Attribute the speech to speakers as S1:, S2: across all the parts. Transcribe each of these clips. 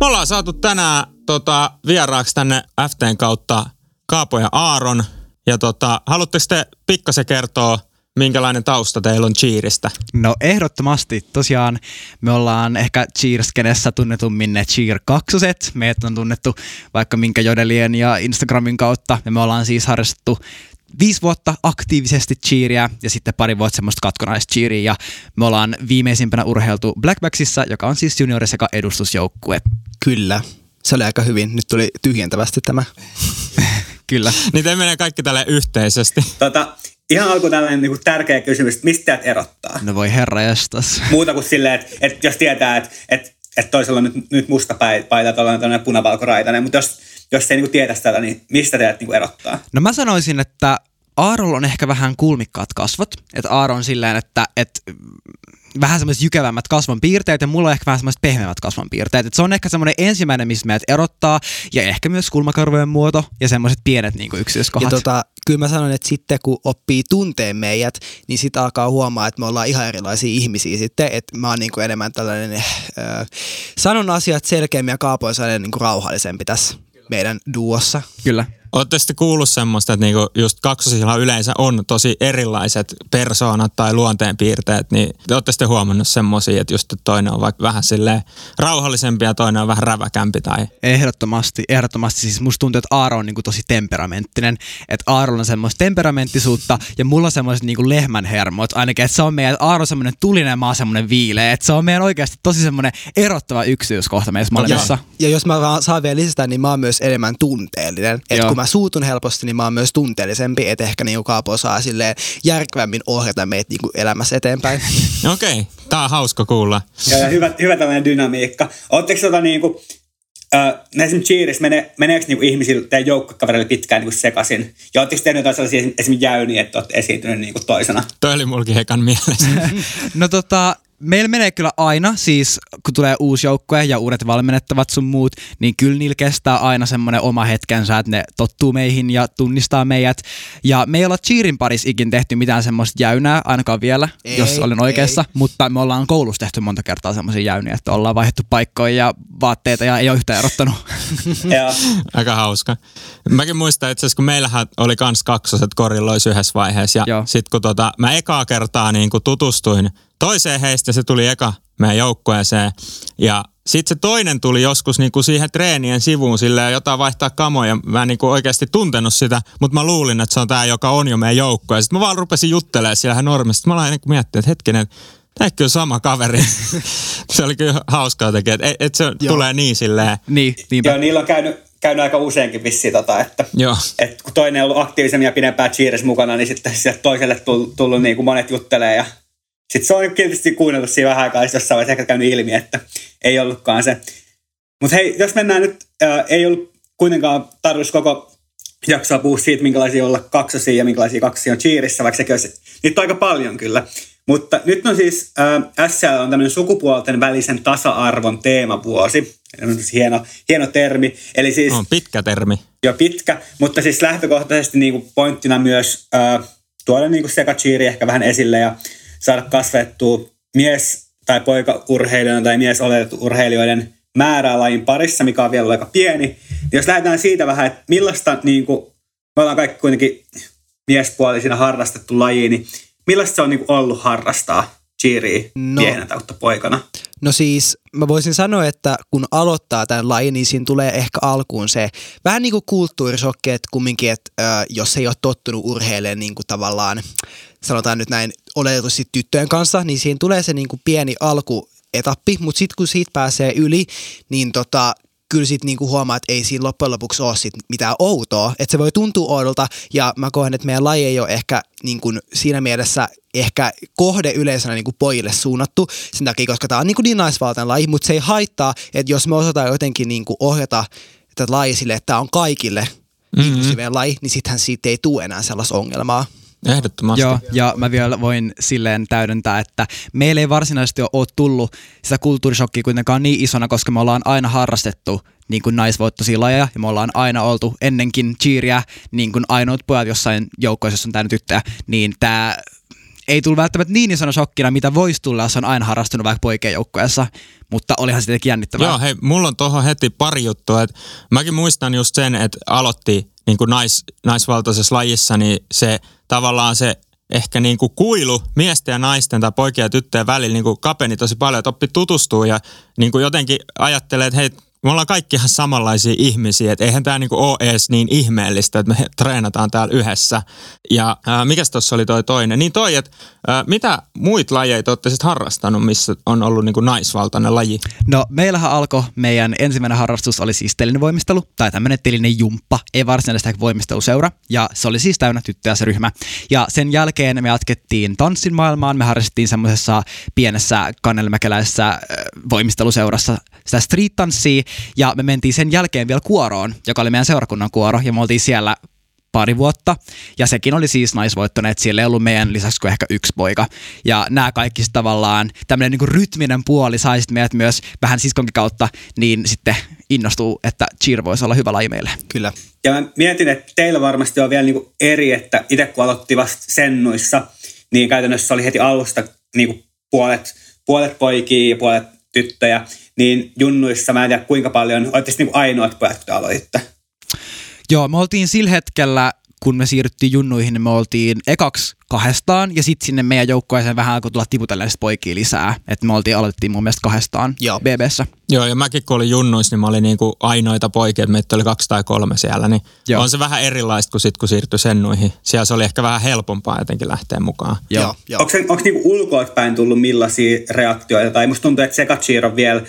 S1: Me ollaan saatu tänään tota, vieraaksi tänne FTn kautta Kaapo ja Aaron. Ja tota, haluatteko te pikkasen kertoa, minkälainen tausta teillä on Cheeristä?
S2: No ehdottomasti. Tosiaan me ollaan ehkä Cheerskenessä tunnetummin ne Cheer 2. Meidät on tunnettu vaikka minkä Jodelien ja Instagramin kautta. Ja me ollaan siis harrastettu viisi vuotta aktiivisesti cheeria ja sitten pari vuotta semmoista katkonaischeeria. Ja me ollaan viimeisimpänä urheiltu Blackbacksissa, joka on siis juniori sekä edustusjoukkue.
S3: Kyllä. Se oli aika hyvin. Nyt tuli tyhjentävästi tämä.
S2: Kyllä.
S1: Niin te menee kaikki tälle yhteisesti.
S4: Tota, ihan alku tällainen niin kuin tärkeä kysymys, että mistä teidät erottaa?
S2: No voi herra jestas.
S4: Muuta kuin silleen, että, että jos tietää, että, että, että toisella on nyt, nyt musta paita, tällainen punavalkoraitainen, mutta jos, jos ei niin kuin tietäisi tätä, niin mistä teidät niin kuin erottaa?
S2: No mä sanoisin, että Aarolla on ehkä vähän kulmikkaat kasvot. Että Aaro on silleen, että, että vähän semmoiset jykevämmät kasvonpiirteet ja mulla on ehkä vähän semmoiset pehmeämmät kasvonpiirteet. Et se on ehkä semmoinen ensimmäinen, missä meidät erottaa ja ehkä myös kulmakarvojen muoto ja semmoiset pienet niin yksityiskohdat.
S3: Ja tota, kyllä mä sanon, että sitten kun oppii tunteen meidät, niin sitten alkaa huomaa, että me ollaan ihan erilaisia ihmisiä sitten. Että mä oon niin kuin enemmän tällainen, äh, sanon asiat selkeämmin ja Kaapo on sellainen niin kuin rauhallisempi tässä meidän duossa.
S2: Kyllä.
S1: Olette sitten kuullut semmoista, että niinku just kaksosilla yleensä on tosi erilaiset persoonat tai luonteenpiirteet, niin te olette sitten huomannut semmoisia, että just toinen on vaikka vähän silleen rauhallisempi ja toinen on vähän räväkämpi tai...
S2: Ehdottomasti, ehdottomasti. Siis musta tuntuu, että Aaro on niinku tosi temperamenttinen. Että Aaro on semmoista temperamenttisuutta ja mulla on semmoiset niinku lehmän hermot. Ainakin, että se on meidän, että Aaro on semmoinen tulinen ja mä oon semmoinen viileä. Että se on meidän oikeasti tosi semmoinen erottava yksityiskohta meissä molemmissa.
S3: Ja, ja jos mä vaan saan vielä lisätä, niin mä oon myös enemmän tunteellinen. Että mä suutun helposti, niin mä oon myös tunteellisempi, että ehkä niinku Kaapo saa silleen järkevämmin ohjata meitä niinku elämässä eteenpäin.
S1: Okei, okay. tää on hauska kuulla.
S4: Ja, ja hyvä, hyvä tällainen dynamiikka. Oletteko tota niinku, äh, esimerkiksi Cheers, mene, meneekö niinku ihmisillä tai joukkokavereille pitkään niinku sekaisin? Ja oletteko tehnyt jotain sellaisia esimerkiksi jäyniä, että olette esiintynyt niinku toisena?
S1: Toi oli mulkin hekan mielessä.
S2: no tota, meillä menee kyllä aina, siis kun tulee uusi joukkue ja uudet valmennettavat sun muut, niin kyllä niillä kestää aina semmoinen oma hetkensä, että ne tottuu meihin ja tunnistaa meidät. Ja me ei olla Cheerin parissa ikin tehty mitään semmoista jäynää, ainakaan vielä, ei, jos olen oikeassa, ei. mutta me ollaan koulussa tehty monta kertaa semmoisia jäyniä, että ollaan vaihdettu paikkoja ja vaatteita ja ei ole yhtään erottanut.
S1: Aika hauska. Mäkin muistan itse asiassa, kun meillähän oli kans kaksoset korillois yhdessä vaiheessa ja sitten kun tota, mä ekaa kertaa niin kun tutustuin toiseen heistä se tuli eka meidän joukkueeseen. Ja sitten se toinen tuli joskus niinku siihen treenien sivuun silleen jotain vaihtaa kamoja. Mä en niinku oikeasti tuntenut sitä, mutta mä luulin, että se on tämä, joka on jo meidän joukkue. Sitten mä vaan rupesin juttelemaan siellä hän normista. Mä aloin niinku miettiä, että hetkinen, tämä ei kyllä sama kaveri. se oli kyllä hauskaa tekee, että et, et se Joo. tulee niin silleen.
S2: Niin,
S4: niinpä. Joo, niillä on käynyt, käynyt aika useinkin vissiin tota, että, Joo. että kun toinen on ollut aktiivisemmin ja pidempään cheers mukana, niin sitten sieltä toiselle tullut, tullut niin kuin monet juttelee ja sitten se on tietysti kuunneltu siinä vähän aikaa, jossain vaiheessa ehkä käynyt ilmi, että ei ollutkaan se. Mutta hei, jos mennään nyt, ää, ei ollut kuitenkaan tarkoitus koko jaksoa puhua siitä, minkälaisia olla kaksosia ja minkälaisia kaksosia on cheerissä, vaikka sekin olisi, niitä on aika paljon kyllä. Mutta nyt on siis, äh, SL on tämmöinen sukupuolten välisen tasa-arvon teemavuosi. Siis hieno, hieno termi. Eli siis,
S1: on pitkä termi.
S4: Jo pitkä, mutta siis lähtökohtaisesti niin kuin pointtina myös äh, tuoda niin sekachiiri ehkä vähän esille ja saada kasvettua mies- tai poikaurheilijoiden tai mies urheilijoiden määrää lajin parissa, mikä on vielä aika pieni. Niin jos lähdetään siitä vähän, että millaista, niin kuin, me ollaan kaikki kuitenkin miespuolisina harrastettu laji, niin millaista se on niin kuin ollut harrastaa cheeria no, miehenä tai poikana?
S3: No siis mä voisin sanoa, että kun aloittaa tämän lajin, niin siinä tulee ehkä alkuun se vähän niin kuin kulttuurisokki, että kumminkin, että äh, jos ei ole tottunut urheilemaan niin kuin tavallaan, sanotaan nyt näin, oletetusti tyttöjen kanssa, niin siinä tulee se niin kuin pieni alkuetappi, mutta sitten kun siitä pääsee yli, niin tota, kyllä sitten niinku huomaa, että ei siinä loppujen lopuksi ole sit mitään outoa. Että se voi tuntua oudolta ja mä koen, että meidän laji ei ole ehkä niinku siinä mielessä ehkä kohde yleisönä niinku pojille suunnattu sen takia, koska tämä on niinku niin naisvaltainen laji, mutta se ei haittaa, että jos me osataan jotenkin niinku ohjata tätä laji sille, että tämä on kaikille mm-hmm. laji, niin sittenhän siitä ei tule enää sellaista ongelmaa.
S1: Ehdottomasti.
S2: Joo, ja mä vielä voin silleen täydentää, että meillä ei varsinaisesti ole tullut sitä kulttuurishokkia kuitenkaan niin isona, koska me ollaan aina harrastettu niin kuin naisvoittoisia lajeja, ja me ollaan aina oltu ennenkin cheeriä, niin kuin ainoat pojat jossain joukkoissa, on täynnä tyttöjä, niin tämä ei tullut välttämättä niin isona shokkina, mitä voisi tulla, jos on aina harrastunut vaikka poikien joukkueessa, mutta olihan se tietenkin jännittävää.
S1: Joo, hei, mulla on tuohon heti pari juttua, että mäkin muistan just sen, että aloitti niin kuin nais, naisvaltaisessa lajissa, niin se tavallaan se ehkä niin kuin kuilu miesten ja naisten tai poikien ja tyttöjen välillä niin kuin kapeni tosi paljon, että oppi tutustuu ja niin kuin jotenkin ajattelee, että hei, me ollaan kaikki ihan samanlaisia ihmisiä, että eihän tämä niinku ole edes niin ihmeellistä, että me treenataan täällä yhdessä. Ja ää, mikäs tuossa oli toi toinen? Niin toi, että mitä muita lajeja te olette sitten harrastanut, missä on ollut niinku naisvaltainen laji?
S2: No meillähän alkoi, meidän ensimmäinen harrastus oli siis voimistelu, tai tämmöinen telinen jumppa, ei varsinaisesti voimisteluseura, ja se oli siis täynnä tyttöjä se ryhmä. Ja sen jälkeen me jatkettiin tanssin maailmaan, me harrastettiin semmoisessa pienessä kannelmäkeläisessä voimisteluseurassa sitä street-tanssia, ja me mentiin sen jälkeen vielä kuoroon, joka oli meidän seurakunnan kuoro, ja me oltiin siellä pari vuotta. Ja sekin oli siis naisvoittoinen, että siellä ei ollut meidän lisäksi kuin ehkä yksi poika. Ja nämä kaikki tavallaan, tämmöinen niin rytminen puoli sai sitten meidät myös vähän siskonkin kautta, niin sitten innostuu, että cheer voisi olla hyvä laji meille.
S3: Kyllä.
S4: Ja mä mietin, että teillä varmasti on vielä niin kuin eri, että itse kun aloitti vasta sennuissa, niin käytännössä oli heti alusta niin kuin puolet, puolet poikia ja puolet tyttöjä niin junnuissa mä en tiedä kuinka paljon, olette niin ainoat pojat, kun aloitte?
S2: Joo, me oltiin sillä hetkellä, kun me siirryttiin junnuihin, niin me oltiin ekaksi kahdestaan ja sitten sinne meidän joukkueeseen vähän alkoi tulla tiputellen poikia lisää. Että me oltiin, aloitettiin mun mielestä kahdestaan Joo. BBssä.
S1: Joo, ja mäkin kun olin junnuissa, niin mä olin niinku ainoita poikia, että meitä oli kaksi tai kolme siellä. Niin Joo. on se vähän erilaista kuin sitten, kun siirtyi sennuihin. Siellä se oli ehkä vähän helpompaa jotenkin lähteä mukaan.
S4: Joo. Joo. Onko, onko niinku ulkoispäin tullut millaisia reaktioita? Tai musta tuntuu, että Sekachir on vielä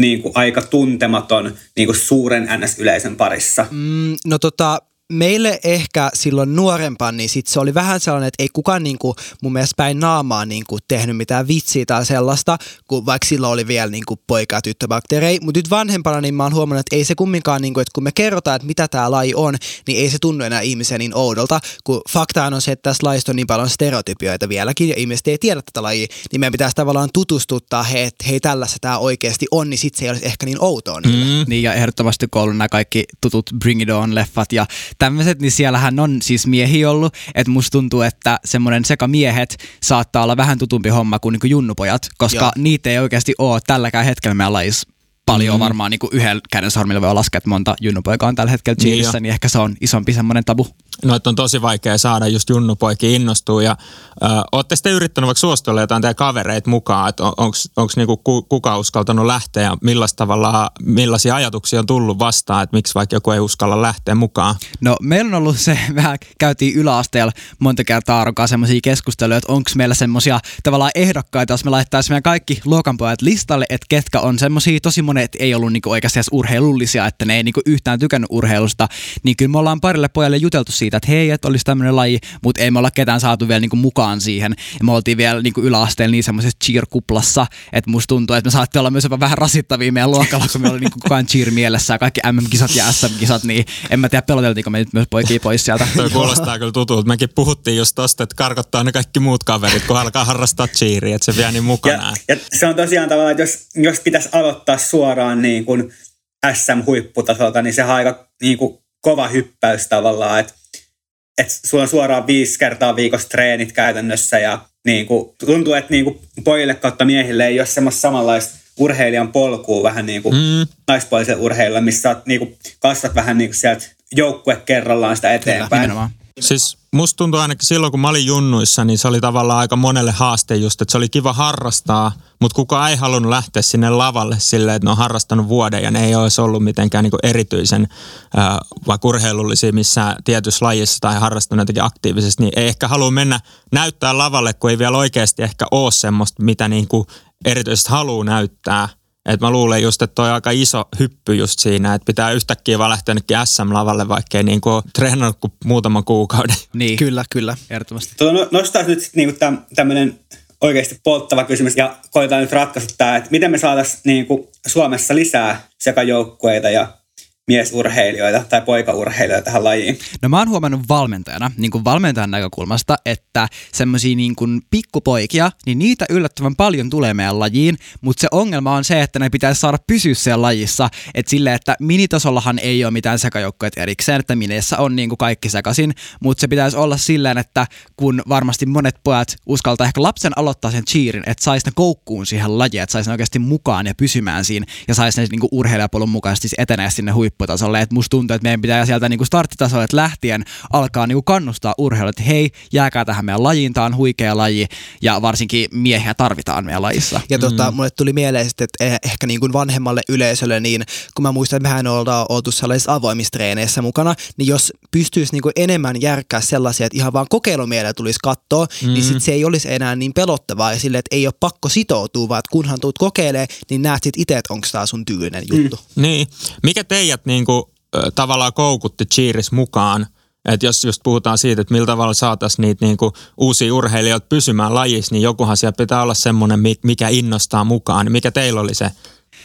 S4: niin kuin aika tuntematon niin kuin suuren NS-yleisön parissa?
S3: Mm, no tota, meille ehkä silloin nuorempaan, niin sit se oli vähän sellainen, että ei kukaan niinku, mun mielestä päin naamaa niinku, tehnyt mitään vitsiä tai sellaista, kun vaikka silloin oli vielä niinku, poika- ja tyttöbakteereja. Mutta nyt vanhempana niin mä oon huomannut, että ei se kumminkaan, niinku, että kun me kerrotaan, että mitä tämä laji on, niin ei se tunnu enää ihmisen niin oudolta, kun fakta on se, että tässä lajista on niin paljon stereotypioita vieläkin ja ihmiset ei tiedä tätä lajia, niin meidän pitäisi tavallaan tutustuttaa he, että hei tällaista tämä oikeasti on, niin sitten se ei olisi ehkä niin outoa niille. Mm.
S2: Niin ja ehdottomasti kun nämä kaikki tutut Bring It On-leffat ja tämmöiset, niin siellähän on siis miehi ollut, että musta tuntuu, että semmoinen sekamiehet saattaa olla vähän tutumpi homma kuin, niin kuin junnupojat, koska Joo. niitä ei oikeasti ole tälläkään hetkellä meidän lajissa paljon mm. varmaan niin kuin yhden käden sormilla voi laskea, että monta junnupoikaa on tällä hetkellä Chilissä, niin, niin ehkä se on isompi semmoinen tabu.
S1: No, että on tosi vaikea saada just junnupoikia innostua ja äh, ootte sitten yrittänyt vaikka suostella jotain teidän kavereita mukaan, että on, onko niinku ku, kuka uskaltanut lähteä ja millaista tavalla, millaisia ajatuksia on tullut vastaan, että miksi vaikka joku ei uskalla lähteä mukaan?
S2: No meillä on ollut se, vähän käytiin yläasteella monta kertaa Aaron semmoisia keskusteluja, että onko meillä semmoisia tavallaan ehdokkaita, jos me laittaisimme meidän kaikki luokanpojat listalle, että ketkä on semmoisia tosi monet ei ollut niinku oikeasti edes urheilullisia, että ne ei niinku yhtään tykännyt urheilusta, niin kyllä me ollaan parille pojalle juteltu siitä, että hei, että olisi tämmöinen laji, mutta ei me olla ketään saatu vielä niinku mukaan siihen. Ja me oltiin vielä niinku yläasteella niin semmoisessa cheer-kuplassa, että musta tuntuu, että me saatte olla myös jopa vähän rasittavia meidän luokalla, kun me oli niinku koko ajan cheer mielessä ja kaikki MM-kisat ja SM-kisat, niin en mä tiedä, peloteltiinko me nyt myös poikia pois sieltä.
S1: Toi kuulostaa kyllä tutulta. Mekin puhuttiin just tosta, että karkottaa ne kaikki muut kaverit, kun alkaa harrastaa cheeria, että se vie niin mukanaan.
S4: Ja, ja se on tosiaan tavallaan, että jos, jos pitäisi aloittaa suoraan niin kuin SM-huipputasolta, niin se on aika niin kuin kova hyppäys tavallaan, että että sulla on suoraan viisi kertaa viikossa treenit käytännössä ja niin kuin, tuntuu, että niin kuin pojille kautta miehille ei ole semmoista samanlaista urheilijan polkua vähän niin kuin mm. naispuolisen urheilla, missä niin kuin kasvat vähän niin kuin sieltä joukkue kerrallaan sitä eteenpäin. Kyllä,
S1: Siis musta tuntuu ainakin silloin, kun mä olin junnuissa, niin se oli tavallaan aika monelle haaste just, että se oli kiva harrastaa, mutta kukaan ei halunnut lähteä sinne lavalle silleen, että ne on harrastanut vuoden ja ne ei olisi ollut mitenkään niin erityisen äh, vaikka urheilullisia missään tietyssä lajissa tai harrastanut jotenkin aktiivisesti, niin ei ehkä halua mennä näyttää lavalle, kun ei vielä oikeasti ehkä ole semmoista, mitä niin kuin erityisesti haluaa näyttää – et mä luulen just, että toi on aika iso hyppy just siinä, että pitää yhtäkkiä vaan lähteä SM-lavalle, vaikka ei niinku treenannut kuin muutaman kuukauden.
S2: Niin, kyllä, kyllä, ehdottomasti.
S4: Tuo no, nostaa nyt niinku tämmöinen oikeasti polttava kysymys ja koetaan nyt ratkaista tämä, että miten me saataisiin niinku Suomessa lisää sekajoukkueita ja miesurheilijoita tai poikaurheilijoita tähän lajiin?
S2: No mä oon huomannut valmentajana, niin kuin valmentajan näkökulmasta, että semmoisia niin kuin pikkupoikia, niin niitä yllättävän paljon tulee meidän lajiin, mutta se ongelma on se, että ne pitäisi saada pysyä siellä lajissa, että sille, että minitasollahan ei ole mitään sekajoukkoja erikseen, että mineissä on niin kuin kaikki sekaisin, mutta se pitäisi olla silleen, että kun varmasti monet pojat uskaltaa ehkä lapsen aloittaa sen cheerin, että saisi ne koukkuun siihen lajiin, että saisi ne oikeasti mukaan ja pysymään siinä ja saisi ne niin kuin urheilijapolun mukaisesti etenee sinne huipputasolle. Et musta tuntuu, että meidän pitää sieltä niin kuin starttitasolle lähtien alkaa niin kuin kannustaa urheilua, että hei, jääkää tähän meidän lajiin, tämä on huikea laji ja varsinkin miehiä tarvitaan meidän lajissa.
S3: Ja tota, mm. mulle tuli mieleen sitten, että eh, ehkä niin kuin vanhemmalle yleisölle, niin kun mä muistan, että mehän ollaan oltu sellaisissa avoimissa treeneissä mukana, niin jos pystyisi niin kuin enemmän järkkää sellaisia, että ihan vaan kokeilumielellä tulisi katsoa, niin mm. niin sit se ei olisi enää niin pelottavaa ja sille, että ei ole pakko sitoutua, vaan että kunhan tuut kokeilee, niin näet sit itse, että onko tämä sun tyylinen juttu.
S1: Mm. Niin. Mikä teidät niinku, tavallaan koukutti Cheeris mukaan? että jos just puhutaan siitä, että millä tavalla saataisiin niitä niinku uusia urheilijoita pysymään lajissa, niin jokuhan siellä pitää olla semmoinen, mikä innostaa mukaan. Mikä teillä oli se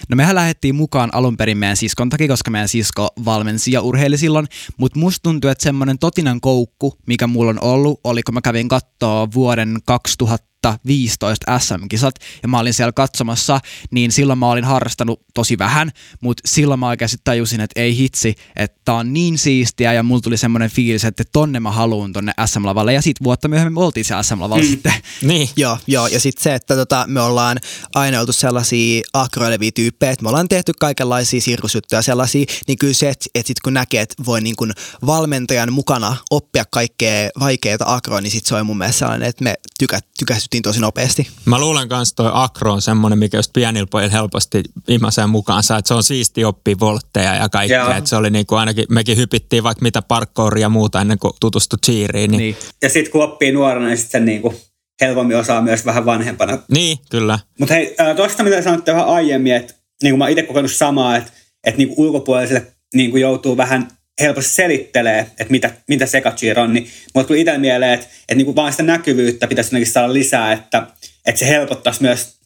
S2: No mehän lähdettiin mukaan alun perin meidän siskon takia, koska meidän sisko valmensi ja urheili silloin, mutta musta tuntuu, että semmoinen totinan koukku, mikä mulla on ollut, oli kun mä kävin katsoa vuoden 2000 2015 SM-kisat ja mä olin siellä katsomassa, niin silloin mä olin harrastanut tosi vähän, mutta silloin mä oikeasti tajusin, että ei hitsi, että tää on niin siistiä ja mulla tuli semmoinen fiilis, että tonne mä haluun tonne SM-lavalle ja sitten vuotta myöhemmin me oltiin siellä SM-lavalla mm. sitten.
S3: Niin. Joo, joo, ja sitten se, että tota, me ollaan aina oltu sellaisia akroilevia tyyppejä, että me ollaan tehty kaikenlaisia sirkusjuttuja sellaisia, niin kyllä se, että, että sit kun näkee, että voi niin kuin valmentajan mukana oppia kaikkea vaikeita akroa, niin sitten se on mun mielestä sellainen, että me tykä, tykäs pystyttiin tosi nopeasti.
S1: Mä luulen kanssa toi akro on semmoinen, mikä just pienillä pojilla helposti imaseen mukaansa, että se on siisti oppia voltteja ja kaikkea. Että se oli niin kuin ainakin, mekin hypittiin vaikka mitä parkouria ja muuta ennen kuin tutustui cheeriin. Niin. niin.
S4: Ja sitten kun oppii nuorena, niin sitten niin kuin helpommin osaa myös vähän vanhempana.
S1: Niin, kyllä.
S4: Mutta hei, tuosta mitä sanoitte vähän aiemmin, että niin kuin mä itse kokenut samaa, että, että niin kuin ulkopuoliselle niin kuin joutuu vähän helposti selittelee, että mitä, mitä sekacheer on, niin mulle tuli itse mieleen, että, että niin kuin vaan sitä näkyvyyttä pitäisi jotenkin saada lisää, että, että se helpottaisi myös,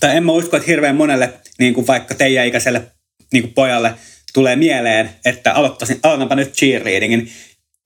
S4: tai en mä usko, että hirveän monelle niin kuin vaikka teidän ikäiselle niin kuin pojalle tulee mieleen, että aloittaisin, aloitanpa nyt cheerleadingin,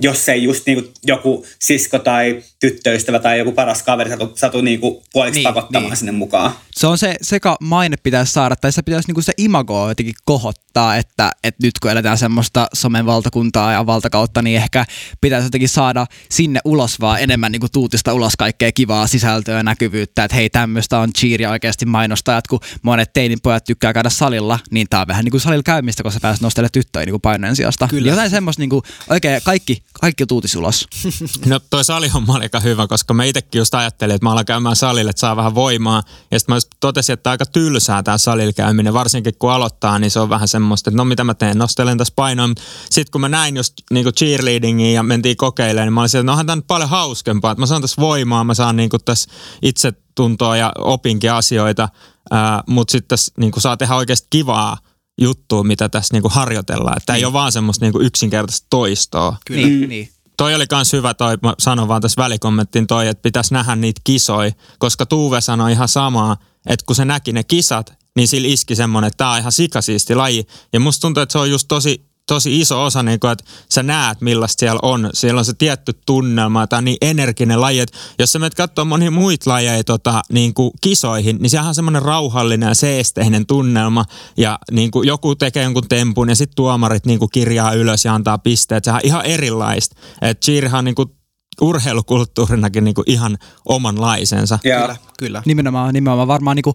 S4: jos ei just niinku joku sisko tai tyttöystävä tai joku paras kaveri satu, satu niinku puoliksi niin, pakottamaan niin. sinne mukaan.
S2: Se on se, seka maine pitäisi saada, tai se pitäisi niinku se imagoa jotenkin kohottaa, että, että nyt kun eletään semmoista somen valtakuntaa ja valtakautta, niin ehkä pitäisi jotenkin saada sinne ulos vaan enemmän niinku tuutista ulos kaikkea kivaa sisältöä ja näkyvyyttä, että hei tämmöistä on cheeria oikeasti mainostajat, kun monet pojat tykkää käydä salilla, niin tää on vähän niin kuin salilla käymistä, kun sä pääset nostelemaan tyttöjä niin painojen sijasta. Kyllä. Jotain semmoista niinku, oikein kaikki kaikki tuutis ulos.
S1: No toi salihomma oli aika hyvä, koska mä itsekin just ajattelin, että mä alan käymään salille, että saa vähän voimaa. Ja sitten mä just totesin, että aika tylsää tämä salilla käyminen, varsinkin kun aloittaa, niin se on vähän semmoista, että no mitä mä teen, nostelen tässä painoa. Sitten kun mä näin just niinku cheerleadingia ja mentiin kokeilemaan, niin mä olisin, että no onhan tämä paljon hauskempaa, että mä saan tässä voimaa, mä saan niinku tässä itse tuntoa ja opinkin asioita, mutta sitten tässä niinku saa tehdä oikeasti kivaa juttua, mitä tässä niinku harjoitellaan. Tämä niin. ei ole vaan semmoista niinku yksinkertaista toistoa.
S2: Kyllä, niin. niin.
S1: Toi oli myös hyvä toi, mä sanon vaan tässä välikommenttiin toi, että pitäisi nähdä niitä kisoja, koska Tuve sanoi ihan samaa, että kun se näki ne kisat, niin sillä iski semmoinen, että tämä on ihan sikasiisti laji. Ja musta tuntuu, että se on just tosi tosi iso osa, niin kuin, että sä näet millaista siellä on. Siellä on se tietty tunnelma, on niin energinen laji, että jos sä menet katsoa monia muita lajeja tota, niin kuin kisoihin, niin sehän on semmoinen rauhallinen ja seesteinen tunnelma ja niin kuin joku tekee jonkun tempun ja sitten tuomarit niin kuin kirjaa ylös ja antaa pisteet. Sehän on ihan erilaista. Että cheerhan niin kuin urheilukulttuurinakin niin kuin ihan omanlaisensa.
S3: Yeah. Kyllä, kyllä.
S2: Nimenomaan, nimenomaan varmaan niin kuin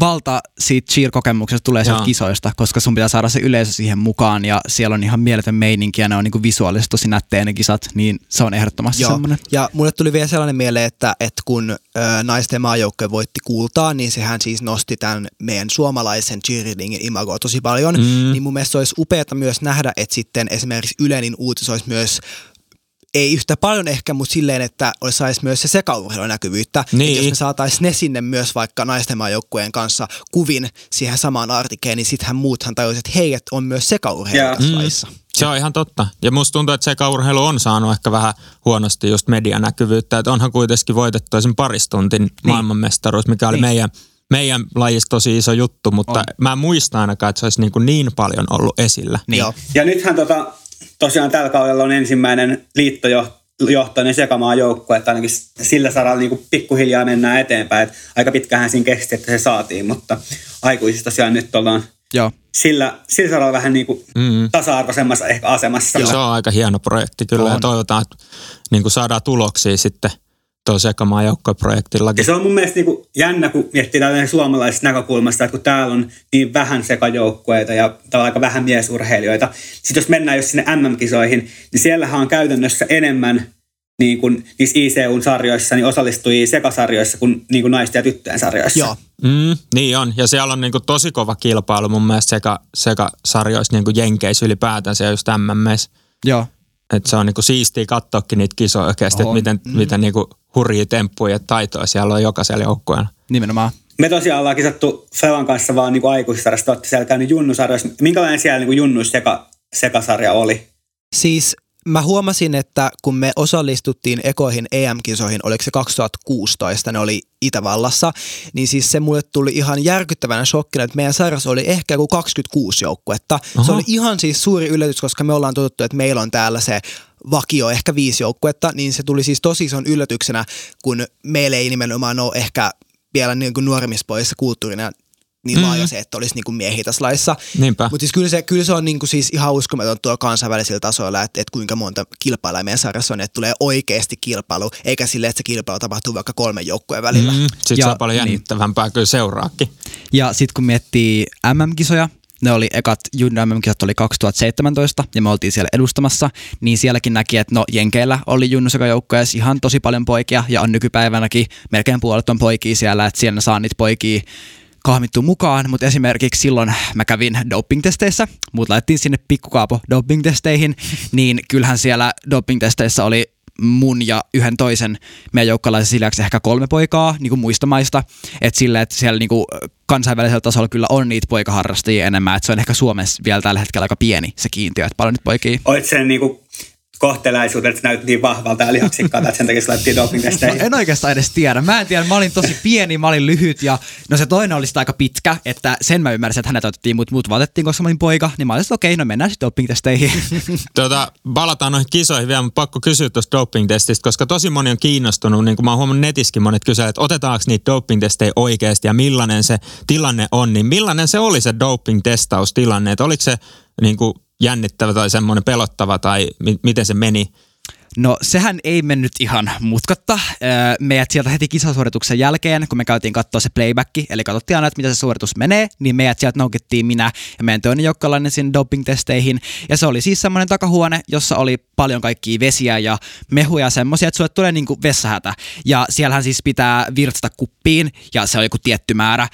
S2: valta siitä cheer-kokemuksesta tulee sieltä kisoista, koska sun pitää saada se yleisö siihen mukaan ja siellä on ihan mieletön meininki ja ne on niin kuin visuaalisesti tosi nättejä ne kisat, niin se on ehdottomasti Joo. semmoinen.
S3: Ja mulle tuli vielä sellainen mieleen, että, että kun ö, naisten maajoukkue voitti kultaa, niin sehän siis nosti tämän meidän suomalaisen cheerleadingin imagoa tosi paljon, mm. niin mun mielestä olisi upeata myös nähdä, että sitten esimerkiksi Ylenin uutisoisi myös ei yhtä paljon ehkä, mutta silleen, että saisi myös se sekaurheilunäkyvyyttä. Niin. jos me saataisiin ne sinne myös vaikka naisten maajoukkueen kanssa kuvin siihen samaan artikeen, niin sittenhän muuthan tajuisivat, että hei, että on myös sekaurheilu tässä mm.
S1: Se on ihan totta. Ja musta tuntuu, että sekaurheilu on saanut ehkä vähän huonosti just medianäkyvyyttä. Että onhan kuitenkin voitettu esim. paristuntin niin. maailmanmestaruus, mikä oli niin. meidän meidän lajissa tosi iso juttu, mutta on. mä en muista ainakaan, että se olisi niin, kuin niin paljon ollut esillä.
S4: Niin. Joo. Ja nythän tota, tosiaan tällä kaudella on ensimmäinen liittojohtoinen sekamaa joukkue, että ainakin sillä saralla niin kuin pikkuhiljaa mennään eteenpäin. Että aika pitkähän siinä kesti, että se saatiin, mutta aikuisista tosiaan nyt ollaan Joo. Sillä, sillä saralla vähän niin kuin mm. tasa-arvoisemmassa ehkä asemassa.
S1: Joo. Se on aika hieno projekti kyllä on. ja toivotaan, että niin kuin saadaan tuloksia sitten – tuolla sekamaan joukkoprojektillakin.
S4: Ja se on mun mielestä niin kuin jännä, kun miettii tällainen suomalaisesta näkökulmasta, että kun täällä on niin vähän sekajoukkueita ja aika vähän miesurheilijoita. Sitten jos mennään jos sinne MM-kisoihin, niin siellähän on käytännössä enemmän niin kuin niissä ICU-sarjoissa niin osallistui sekasarjoissa kuin, niin kuin naisten ja tyttöjen sarjoissa.
S1: Joo. Mm, niin on, ja siellä on niin kuin tosi kova kilpailu mun mielestä seka, sekasarjoissa niin kuin Jenkeissä ylipäätään se just MMS.
S2: Joo.
S1: Että se on niinku siistiä katsoakin niitä kisoja oikeasti, että miten, mm. miten niinku hurjia temppuja ja taitoja siellä on jokaisella joukkueella.
S2: Nimenomaan.
S4: Me tosiaan ollaan kisattu Felan kanssa vaan niinku aikuissarjasta, olette siellä käynyt junnusarjoissa. Minkälainen siellä niinku junnus seka, sekasarja oli?
S3: Siis mä huomasin, että kun me osallistuttiin ekoihin EM-kisoihin, oliko se 2016, ne oli Itävallassa, niin siis se mulle tuli ihan järkyttävänä shokkina, että meidän sarjassa oli ehkä joku 26 joukkuetta. Aha. Se oli ihan siis suuri yllätys, koska me ollaan totuttu, että meillä on täällä se vakio, ehkä viisi joukkuetta, niin se tuli siis tosi ison yllätyksenä, kun meillä ei nimenomaan ole ehkä vielä niin kuin nuoremmissa poissa kulttuurina niin mm. laaja se, että olisi niin kuin miehiä tässä laissa. Mutta siis kyllä se, kyllä se on niin kuin siis ihan uskomaton tuo kansainvälisillä tasoilla, että, että kuinka monta kilpailua meidän sarjassa on, että tulee oikeasti kilpailu, eikä sille, että se kilpailu tapahtuu vaikka kolmen joukkueen välillä. Mm.
S1: Sitten ja, se on paljon niin. jännittävämpää niin. kyllä seuraakin.
S2: Ja sitten kun miettii MM-kisoja, ne oli ekat junior MM-kisat oli 2017 ja me oltiin siellä edustamassa, niin sielläkin näki, että no Jenkeillä oli junnusekajoukkoja ihan tosi paljon poikia ja on nykypäivänäkin melkein puolet on poikia siellä, että siellä saa niitä poikia kahmittu mukaan, mutta esimerkiksi silloin mä kävin dopingtesteissä, mut laitettiin sinne pikkukaapo dopingtesteihin, niin kyllähän siellä dopingtesteissä oli mun ja yhden toisen meidän joukkalaisen lisäksi ehkä kolme poikaa niin kuin muista maista. Että sillä, että siellä niin kuin kansainvälisellä tasolla kyllä on niitä poikaharrastajia enemmän. Että se on ehkä Suomessa vielä tällä hetkellä aika pieni se kiintiö, että paljon nyt poikia.
S4: Olit sen niin kuin kohtelaisuudet näytti niin vahvalta ja lihaksikkaalta, että sen takia se laitettiin dopingtesteihin.
S2: No, en oikeastaan edes tiedä. Mä en tiedä, mä olin tosi pieni, mä olin lyhyt ja no se toinen oli sitä aika pitkä, että sen mä ymmärsin, että hänet otettiin, mutta muut vaatettiin, koska mä olin poika, niin mä olin okei, okay, no mennään sitten dopingtesteihin.
S1: Tota, palataan noihin kisoihin vielä, mutta pakko kysyä tuosta dopingtestistä, koska tosi moni on kiinnostunut, niin kuin mä oon huomannut netissäkin monet kysyä, että otetaanko niitä dopingtestejä oikeasti ja millainen se tilanne on, niin millainen se oli se doping-testaustilanne, että oliko se niin kuin jännittävä tai semmoinen pelottava tai mi- miten se meni?
S2: No sehän ei mennyt ihan mutkatta. Meidät sieltä heti kisasuorituksen jälkeen, kun me käytiin katsoa se playback, eli katsottiin aina, että mitä se suoritus menee, niin meidät sieltä noukittiin minä ja meidän toinen jokkalainen sinne doping-testeihin. Ja se oli siis semmoinen takahuone, jossa oli paljon kaikkia vesiä ja mehuja semmoisia, että sulle tulee niinku vessahätä. Ja siellähän siis pitää virtsata kuppiin, ja se on joku tietty määrä,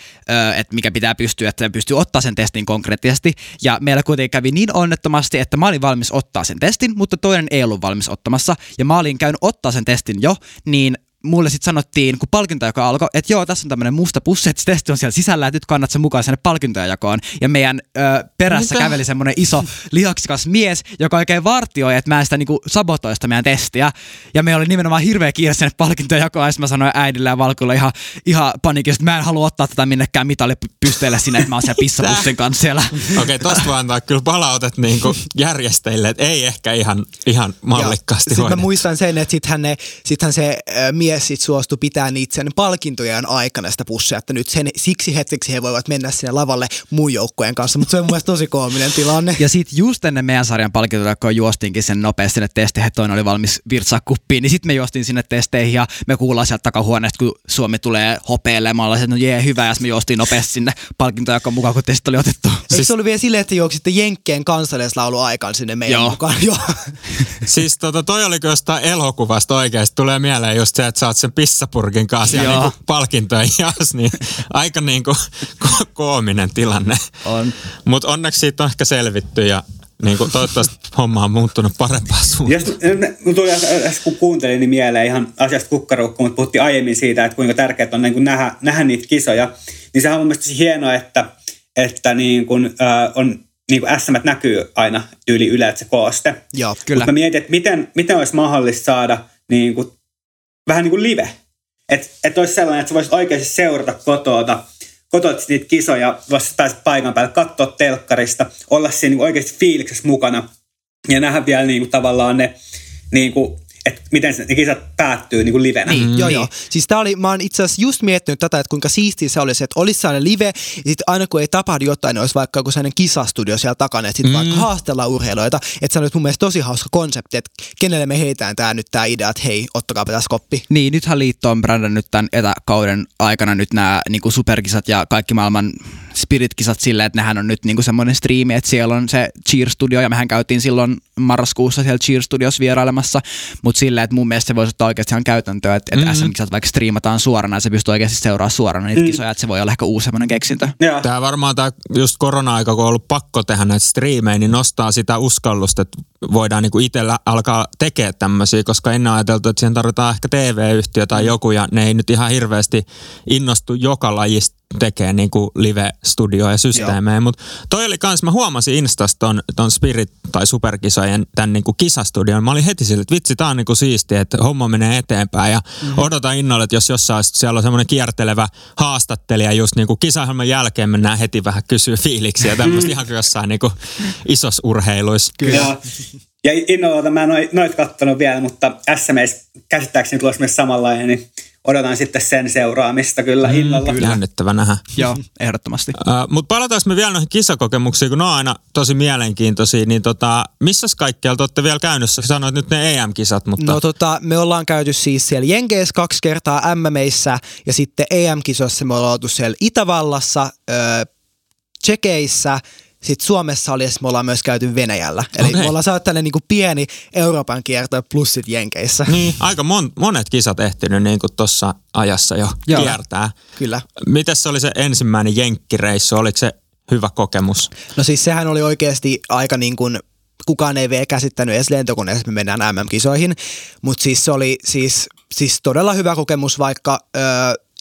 S2: että mikä pitää pystyä, että pystyy ottaa sen testin konkreettisesti. Ja meillä kuitenkin kävi niin onnettomasti, että mä olin valmis ottaa sen testin, mutta toinen ei ollut valmis ottamassa kanssa, ja mä olin käynyt ottaa sen testin jo, niin mulle sitten sanottiin, kun palkinto joka alkoi, että joo, tässä on tämmöinen musta pussi, että se testi on siellä sisällä, että nyt kannat sen mukaan sinne palkintoja jakoon. Ja meidän ö, perässä Mitä? käveli semmoinen iso lihaksikas mies, joka oikein vartioi, että mä en sitä niinku sabotoi sitä meidän testiä. Ja me oli nimenomaan hirveä kiire sinne palkintoja jakoon, ja mä sanoin äidille ja Valkulle ihan, ihan paniikissa, että mä en halua ottaa tätä minnekään mitalle pysteelle sinne, että mä oon siellä pissapussin kanssa siellä.
S1: Okei, okay, tosta voi antaa kyllä palautet niinku järjestäjille, että ei ehkä ihan, ihan mallikkaasti
S3: Sitten mä muistan sen, että sittenhän, ne, sittenhän se äh, mies sit suostui pitää niitä sen palkintojen aikana sitä pussia, että nyt sen, siksi hetkeksi he voivat mennä sinne lavalle muun joukkojen kanssa, mutta se on mun mielestä tosi koominen tilanne.
S2: Ja sitten just ennen meidän sarjan palkintoja, kun juostinkin sen nopeasti sinne testeihin, että toinen oli valmis virtsaa kuppiin, niin sitten me juostiin sinne testeihin ja me kuullaan sieltä takahuoneesta, kun Suomi tulee hopeelemaan, että no jee, hyvä, ja me juostiin nopeasti sinne palkintoja mukaan, kun testit oli otettu.
S3: Eikö siis... se ollut vielä silleen, että juoksitte Jenkkeen kansallislaulu aikaan sinne meidän Joo. mukaan? Joo.
S1: siis tota, toi oli jostain elokuvasta oikeasti. Tulee mieleen just se, että sä oot sen pissapurkin kanssa ja niinku palkintoja jas, niin aika niinku ko- koominen tilanne.
S2: On.
S1: Mutta onneksi siitä on ehkä selvitty ja niin kuin, toivottavasti homma on muuttunut parempaan suuntaan.
S4: Jos, tuli kun kuuntelin, niin mieleen ihan asiasta kukkarukku, mutta puhuttiin aiemmin siitä, että kuinka tärkeää on niin kuin nähdä, nähdä niitä kisoja. Niin sehän on mun mielestä hienoa, että, että niin kuin, äh, on niin kuin SM näkyy aina yli Yle, se kooste.
S2: Joo, kyllä.
S4: Mutta mä mietin, että miten, miten olisi mahdollista saada niin kuin vähän niin kuin live. Että et olisi sellainen, että sä voisit oikeasti seurata kotoa kotot niitä kisoja, vasta pääset paikan päälle, katsoa telkkarista, olla siinä niin oikeasti fiiliksessä mukana ja nähdä vielä niin kuin, tavallaan ne niin kuin, että miten ne kisat päättyy niin kuin livenä.
S3: Niin, mm. joo joo. Siis tää oli, mä oon itse asiassa just miettinyt tätä, että kuinka siistiä se olisi, että olisi sellainen live, ja sitten aina kun ei tapahdu jotain, niin olisi vaikka joku sellainen kisastudio siellä takana, että sitten mm. vaikka haastellaan urheilijoita. Että se on nyt mun mielestä tosi hauska konsepti, että kenelle me heitään tää nyt tää idea, että hei, ottakaa tässä koppi.
S2: Niin, nythän liitto on brändännyt tämän etäkauden aikana nyt nämä niin superkisat ja kaikki maailman Spirit-kisat silleen, että nehän on nyt niinku semmoinen striimi, että siellä on se Cheer Studio ja mehän käytiin silloin marraskuussa siellä Cheer Studios vierailemassa, mutta silleen, että mun mielestä se voisi ottaa oikeasti ihan käytäntöä, että, mm-hmm. SM-kisat vaikka striimataan suorana ja se pystyy oikeasti seuraamaan suorana niitä mm. kisoja, että se voi olla ehkä uusi semmoinen keksintö.
S1: Yeah. Tämä varmaan tämä just korona-aika, kun on ollut pakko tehdä näitä striimejä, niin nostaa sitä uskallusta, että voidaan niinku itsellä alkaa tekemään tämmöisiä, koska ennen ajateltu, että siihen tarvitaan ehkä TV-yhtiö tai joku ja ne ei nyt ihan hirveästi innostu joka lajista tekee niin kuin live-studioja ja systeemejä. Mutta toi oli kans, mä huomasin Instasta ton, ton Spirit tai Superkisojen tämän niin kuin kisastudion. Mä olin heti sille, että vitsi, tää on niin kuin siistiä, että homma menee eteenpäin. Ja mm-hmm. odotan innolla, että jos jossain siellä on semmoinen kiertelevä haastattelija just niin kuin kisahelman jälkeen mennään heti vähän kysyä fiiliksiä. Tämmöistä ihan jossain niin kuin isossa urheiluissa.
S4: Kyllä. Ja innolla mä en noit kattonut vielä, mutta SMS käsittääkseni tulossa myös samanlainen, niin odotan sitten sen seuraamista kyllä mm, innolla.
S1: Kyllä. Jännittävä nähdä.
S2: Joo, ehdottomasti.
S1: Uh, Mutta palataan me vielä noihin kisakokemuksiin, kun ne on aina tosi mielenkiintoisia. Niin tota, missä kaikkialla te olette vielä käynyt? Sanoit nyt ne EM-kisat, mutta...
S3: No tota, me ollaan käyty siis siellä Jenkeissä kaksi kertaa MMEissä ja sitten EM-kisoissa me ollaan oltu siellä Itävallassa, öö, Tsekeissä sitten Suomessa oli, me ollaan myös käyty Venäjällä. Eli okay. me ollaan saatu tällainen niin pieni Euroopan kierto plus sit Jenkeissä.
S1: Niin, aika mon, monet kisat ehtinyt niin tuossa ajassa jo Joo, kiertää.
S3: Kyllä.
S1: Mites se oli se ensimmäinen jenkkireissu? Oliko se hyvä kokemus?
S3: No siis sehän oli oikeasti aika niin kuin kukaan ei vielä käsittänyt edes lentokoneessa, me mennään MM-kisoihin. Mutta siis se oli siis, siis todella hyvä kokemus, vaikka öö,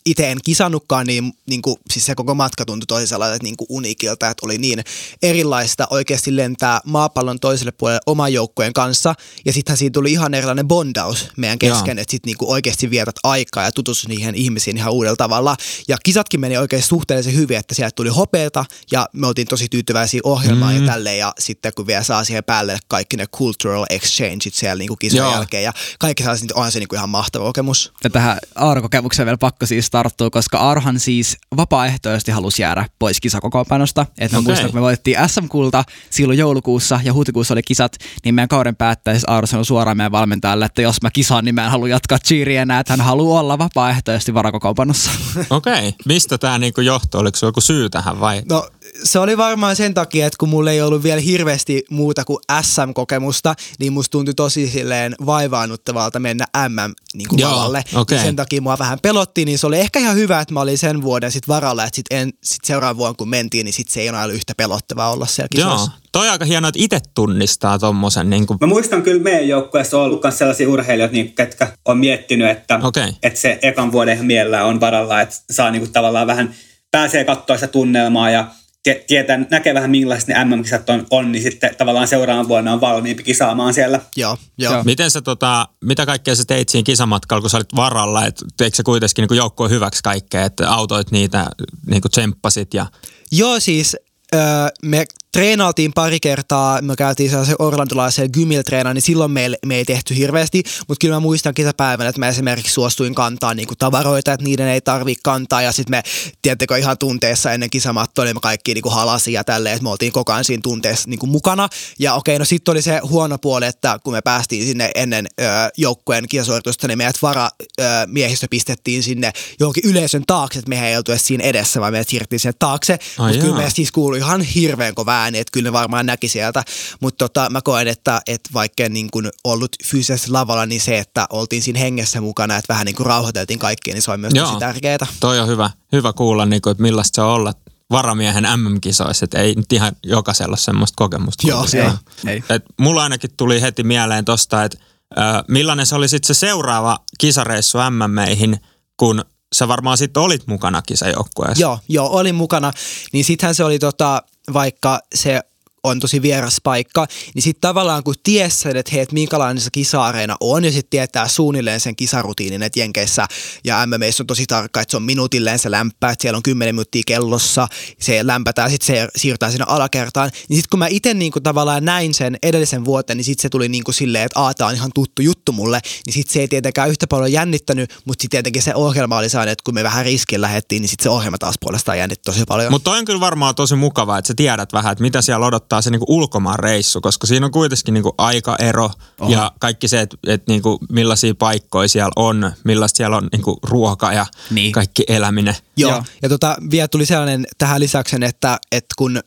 S3: itse en kisannutkaan, niin, niin kuin, siis se koko matka tuntui tosi sellaiselta niin kuin unikilta, että oli niin erilaista oikeasti lentää maapallon toiselle puolelle oman joukkojen kanssa. Ja sittenhän siinä tuli ihan erilainen bondaus meidän kesken, Joo. että sitten niin oikeasti vietät aikaa ja tutustut niihin ihmisiin ihan uudella tavalla. Ja kisatkin meni oikeasti suhteellisen hyvin, että sieltä tuli hopeeta ja me oltiin tosi tyytyväisiä ohjelmaan mm. ja tälleen. Ja sitten kun vielä saa siihen päälle kaikki ne cultural exchangeit siellä niin kuin kisan jälkeen ja kaikki sellaiset, niin on se niin kuin ihan mahtava kokemus.
S2: Ja tähän Aaro-kokemukseen vielä pakko siis tarttuu, koska Arhan siis vapaaehtoisesti halusi jäädä pois kisakokoonpanosta. Että okay. muistan, kun me voitettiin SM-kulta silloin joulukuussa ja huhtikuussa oli kisat, niin meidän kauden päättäjä Arho sanoi suoraan meidän valmentajalle, että jos mä kisaan, niin mä en halua jatkaa cheeria enää, että hän haluaa olla vapaaehtoisesti varakokoonpanossa.
S1: Okei. Okay. Mistä tämä niinku johtui? Oliko se joku syy tähän vai?
S3: No se oli varmaan sen takia, että kun mulla ei ollut vielä hirveästi muuta kuin SM-kokemusta, niin musta tuntui tosi silleen vaivaannuttavalta mennä MM niin kuin Joo, Okay. Sen takia mua vähän pelotti, niin se oli ehkä ihan hyvä, että mä olin sen vuoden sit varalla, että sit, en, sit seuraavan vuonna kun mentiin, niin sit se ei ole ollut yhtä pelottavaa olla siellä kisoissa.
S1: Joo. Toi on aika hienoa, että itse tunnistaa tommosen. Niin kuin...
S4: Mä muistan kyllä meidän joukkueessa on ollut myös sellaisia urheilijoita, niin, ketkä on miettinyt, että, okay. että se ekan vuoden mielellä on varalla, että saa niin kuin, tavallaan vähän pääsee katsoa sitä tunnelmaa ja tietää, näkee vähän millaiset ne MM-kisat on, on, niin sitten tavallaan seuraavan vuonna on valmiimpi kisaamaan siellä.
S3: Joo, joo.
S1: Miten sä, tota, mitä kaikkea sä teit siinä kisamatkalla, kun sä olit varalla, että teikö sä kuitenkin niin joukkoon hyväksi kaikkea, että autoit niitä, niin kuin tsemppasit ja...
S3: Joo, siis öö, me treenaltiin pari kertaa, me käytiin sellaisen orlandolaisen gymillä treenaan, niin silloin me ei, me ei tehty hirveästi, mutta kyllä mä muistan kesäpäivänä, että mä esimerkiksi suostuin kantaa niin kuin tavaroita, että niiden ei tarvi kantaa ja sitten me, tiedättekö, ihan tunteessa ennen kisamattoa, niin me kaikki niin kuin halasin ja tälleen, että me oltiin koko ajan siinä tunteessa niin kuin mukana. Ja okei, no sitten oli se huono puoli, että kun me päästiin sinne ennen ö, joukkueen kisasuoritusta, niin meidät vara ö, miehistö pistettiin sinne johonkin yleisön taakse, että me ei oltu edes siinä edessä, vaan meidät siirrettiin sinne taakse. Mutta kyllä meistä siis kuului ihan hirveän kova ääni, että kyllä ne varmaan näki sieltä. Mutta tota, mä koen, että, että vaikka niin kuin ollut fyysisesti lavalla, niin se, että oltiin siinä hengessä mukana, että vähän niin kuin rauhoiteltiin kaikkia, niin se on myös Joo, tosi tärkeää.
S1: Toi on hyvä, hyvä kuulla, niin kuin, että millaista se on olla varamiehen MM-kisoissa, että ei nyt ihan jokaisella semmoista kokemusta.
S3: Joo, ei, ei.
S1: Et mulla ainakin tuli heti mieleen tosta, että äh, millainen se oli sitten se seuraava kisareissu MMEihin, kun sä varmaan sitten olit mukana kisajoukkueessa.
S3: Joo, joo, olin mukana. Niin sittenhän se oli tota, vaikka se on tosi vieras paikka, niin sitten tavallaan kun ties sen, että hei, et minkälainen se kisaareena on ja sitten tietää suunnilleen sen kisarutiinin, että Jenkeissä ja MMAissa on tosi tarkka, että se on minuutilleen se lämpää, että siellä on 10 minuuttia kellossa, se lämpätään, sitten se siirtää sinne alakertaan, niin sitten kun mä itse niin tavallaan näin sen edellisen vuoten, niin sitten se tuli niin kuin silleen, että aata on ihan tuttu juttu mulle, niin sitten se ei tietenkään yhtä paljon jännittänyt, mutta sitten tietenkin se ohjelma oli saanut, että kun me vähän riskin lähettiin, niin sitten se ohjelma taas puolestaan jännitti tosi paljon.
S1: Mutta on kyllä varmaan tosi mukavaa, että sä tiedät vähän, että mitä siellä odottaa se niinku ulkomaan reissu, koska siinä on kuitenkin niinku aikaero oh. ja kaikki se, että et niinku millaisia paikkoja siellä on, millaista siellä on niinku ruoka ja niin. kaikki eläminen.
S3: Joo, Joo. ja tota, vielä tuli sellainen tähän lisäksi, että, että kun